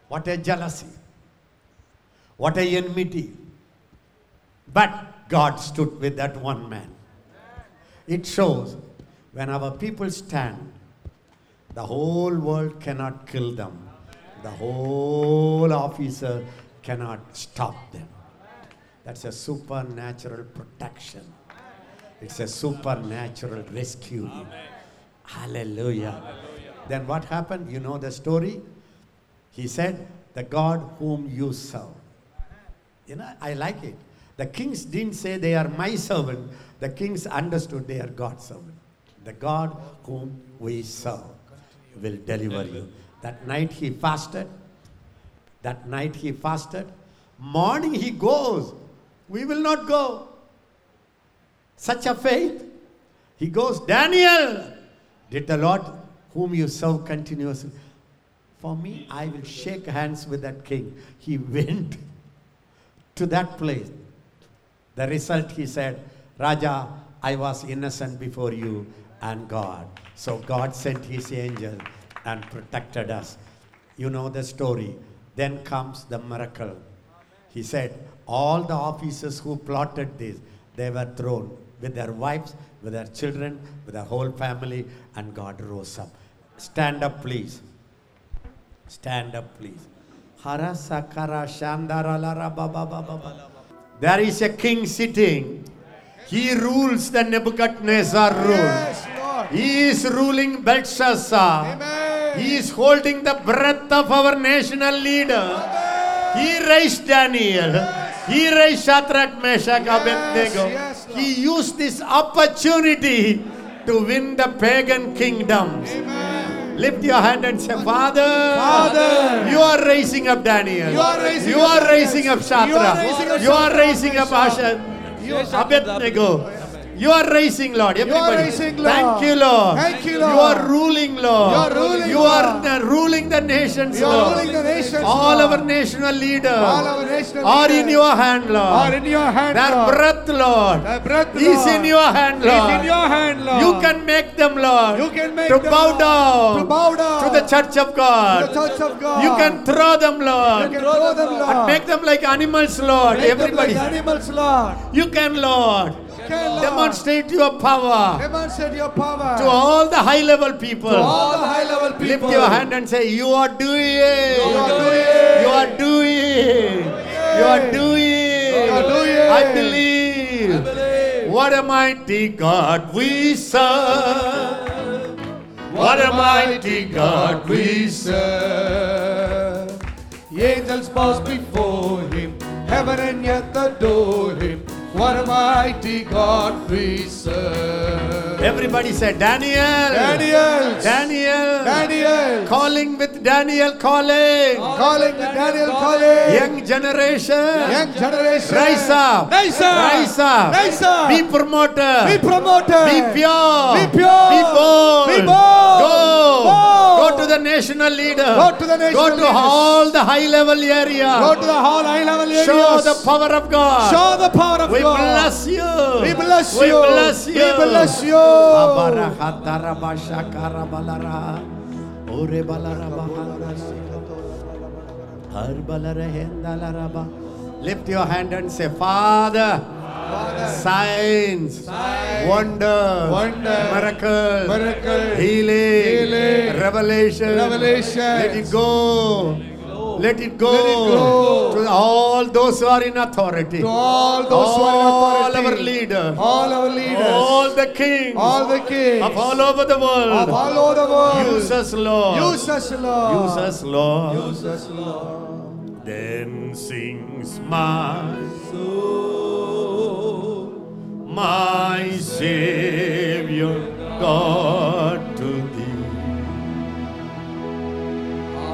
Speaker 1: What a jealousy. What a enmity. But God stood with that one man. It shows when our people stand, the whole world cannot kill them. The whole officer cannot stop them. That's a supernatural protection. It's a supernatural rescue. Hallelujah. Then what happened? You know the story? He said, The God whom you serve. You know, I like it. The kings didn't say they are my servant. The kings understood they are God's servant. The God whom we serve will deliver you. That night he fasted. That night he fasted. Morning he goes. We will not go. Such a faith. He goes, Daniel, did the Lord whom you serve continuously. For me, I will shake hands with that king. He went to that place. The result, he said, Raja, I was innocent before you and God. So God sent his angel and protected us. You know the story. Then comes the miracle. He said, all the officers who plotted this, they were thrown with their wives, with their children, with their whole family, and God rose up. Stand up, please. Stand up, please. Hara sakara shandara lara. There is a king sitting. He rules the Nebuchadnezzar rule.
Speaker 3: Yes, Lord.
Speaker 1: He is ruling Belshazzar.
Speaker 3: Amen.
Speaker 1: He is holding the breath of our national leader. He raised Daniel. He raised Shadrach, Meshach, Abednego.
Speaker 3: yes, Lord.
Speaker 1: he used this opportunity to win the pagan kingdoms. Lift your hand and say, Father,
Speaker 3: Father,
Speaker 1: you are raising up Daniel.
Speaker 3: You are raising
Speaker 1: You
Speaker 3: up
Speaker 1: are raising up
Speaker 3: You are
Speaker 1: Shadrach.
Speaker 3: raising up
Speaker 1: You are raising up. Asher. Abednego. You are raising, Lord. Everybody.
Speaker 3: raising, Lord.
Speaker 1: Thank you, Lord.
Speaker 3: Thank you, Lord.
Speaker 1: You are ruling, Lord.
Speaker 3: You are ruling,
Speaker 1: You are
Speaker 3: Lord.
Speaker 1: the- ruling the nations,
Speaker 3: You are ruling the nations,
Speaker 1: All
Speaker 3: Lord.
Speaker 1: our national leaders
Speaker 3: All our national
Speaker 1: are in your hand, Lord.
Speaker 3: are in your hand,
Speaker 1: Their
Speaker 3: Lord.
Speaker 1: breath, Lord,
Speaker 3: Their breath, Lord.
Speaker 1: is in your hand,
Speaker 3: is
Speaker 1: Lord.
Speaker 3: in your hand, Lord.
Speaker 1: You can make them, Lord,
Speaker 3: You can make
Speaker 1: to
Speaker 3: them,
Speaker 1: bow down,
Speaker 3: to bow down
Speaker 1: to the church of God.
Speaker 3: to the church of God.
Speaker 1: You can throw them, Lord.
Speaker 3: You can throw them, Lord.
Speaker 1: and make them like animals, Lord.
Speaker 3: Make them like animals,
Speaker 1: you Lord,
Speaker 3: You can, Lord.
Speaker 1: Demonstrate your power
Speaker 3: Demonstrate your power
Speaker 1: to all the high level people.
Speaker 3: to all the high level people.
Speaker 1: Lift your hand and say, You are doing it.
Speaker 3: You are doing.
Speaker 1: You are doing. You are doing.
Speaker 3: You are doing.
Speaker 1: I believe. What a mighty God we serve. What a mighty God we
Speaker 3: serve. The angels bow before him, heaven and earth adore him. What a mighty God we serve.
Speaker 1: Everybody say, Daniel.
Speaker 3: Daniel,
Speaker 1: Daniel.
Speaker 3: Daniel,
Speaker 1: Calling with Daniel calling.
Speaker 3: calling with Daniel calling.
Speaker 1: Young generation.
Speaker 3: Young generation,
Speaker 1: Rise up.
Speaker 3: Rise up.
Speaker 1: Rise up.
Speaker 3: Rise up.
Speaker 1: Be promoted.
Speaker 3: Be promoted.
Speaker 1: Be pure.
Speaker 3: Be pure.
Speaker 1: Be bold.
Speaker 3: Be bold.
Speaker 1: Go.
Speaker 3: Bold.
Speaker 1: Go to the national leader.
Speaker 3: Go to the national leader.
Speaker 1: Go to
Speaker 3: leaders.
Speaker 1: all the high level area.
Speaker 3: Go to the whole high level areas.
Speaker 1: Show the power of God.
Speaker 3: Show the power of
Speaker 1: we
Speaker 3: God.
Speaker 1: Bless you.
Speaker 3: We bless you.
Speaker 1: We
Speaker 3: you.
Speaker 1: bless you.
Speaker 3: We bless you.
Speaker 1: Abarakatarabashakarabalara. Orebalarabahara. Harbalarahendalaraba. Lift your hand and say, Father, signs, wonders,
Speaker 3: Wonder,
Speaker 1: miracles,
Speaker 3: miracle,
Speaker 1: healing,
Speaker 3: healing,
Speaker 1: revelation.
Speaker 3: revelation.
Speaker 1: Let it go. Let it go,
Speaker 3: Let it go.
Speaker 1: to all those who are in authority.
Speaker 3: To all those who are in authority.
Speaker 1: all our leaders,
Speaker 3: all our leaders,
Speaker 1: all the kings
Speaker 3: all the kings
Speaker 1: of all over the world.
Speaker 3: of all over the world.
Speaker 1: Use us, Lord.
Speaker 3: Use us, Lord.
Speaker 1: Use us, Lord.
Speaker 3: Use us, Lord.
Speaker 1: Then sings my soul, my Savior God to thee.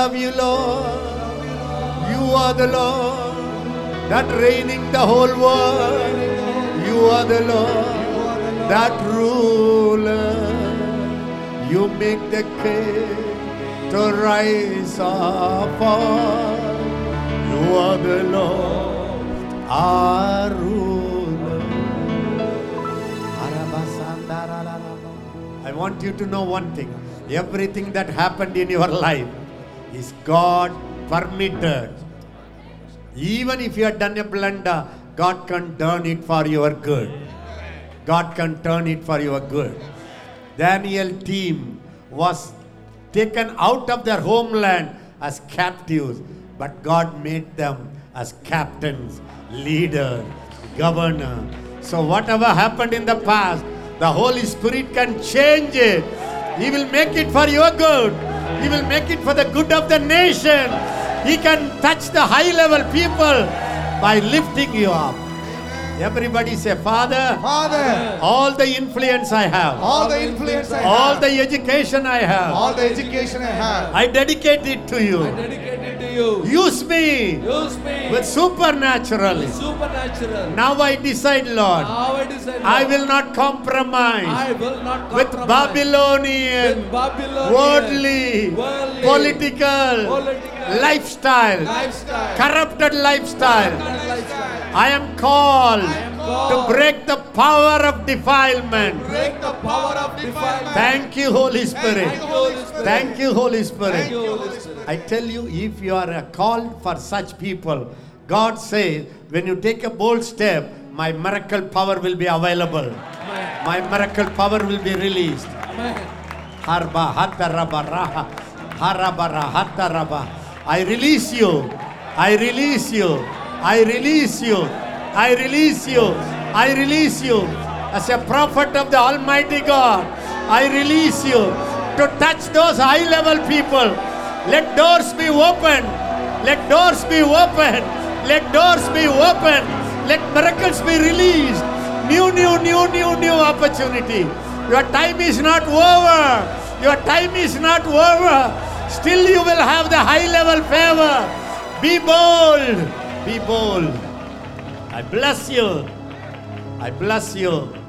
Speaker 1: love you, Lord. You are the Lord that reigning the whole world. You are the Lord that ruler. You make the king to rise or fall. You are the Lord, our ruler. I want you to know one thing. Everything that happened in your life is God permitted. Even if you have done a blunder, God can turn it for your good. God can turn it for your good. Daniel team was taken out of their homeland as captives, but God made them as captains, leader, governor. So whatever happened in the past, the Holy Spirit can change it. He will make it for your good. He will make it for the good of the nation. He can touch the high level people by lifting you up. Everybody say, Father,
Speaker 3: Father,
Speaker 1: all the influence I have,
Speaker 3: all the influence I have, all
Speaker 1: the education I have,
Speaker 3: all the education I have,
Speaker 1: I dedicate it to you.
Speaker 2: I Dedicate it to you.
Speaker 1: Use me
Speaker 2: Use me
Speaker 1: with supernaturally.
Speaker 2: supernatural.
Speaker 1: Now I decide, Lord,
Speaker 2: Now I decide.
Speaker 1: I will not compromise
Speaker 2: I will not
Speaker 1: with Babylonian,
Speaker 2: with Babylonian,
Speaker 1: worldly,
Speaker 2: worldly,
Speaker 1: political,
Speaker 2: political,
Speaker 1: lifestyle,
Speaker 2: lifestyle,
Speaker 1: corrupted lifestyle.
Speaker 2: corrupt lifestyle.
Speaker 1: I am called to break the power of defilement.
Speaker 2: Break the power of defilement.
Speaker 1: Thank you, Holy Spirit.
Speaker 2: Thank you, Holy Spirit.
Speaker 1: Thank you, Holy Spirit.
Speaker 2: you, Holy Spirit.
Speaker 1: I tell you, if you are called for such people, God says, when you take a bold step, my miracle power will be available.
Speaker 2: Amen.
Speaker 1: My miracle power will be released.
Speaker 2: Amen.
Speaker 1: Harba hatta raba raha. Harabara hatta raba. I release you. I release you. I release you. I release you. I release you. As a prophet of the Almighty God, I release you to touch those high level people. Let doors be open. Let doors be open. Let doors be open. Let miracles be released. New, new, new, new, new opportunity. Your time is not over. Your time is not over. Still, you will have the high level favor. Be bold. Be bold. I bless you. I bless you.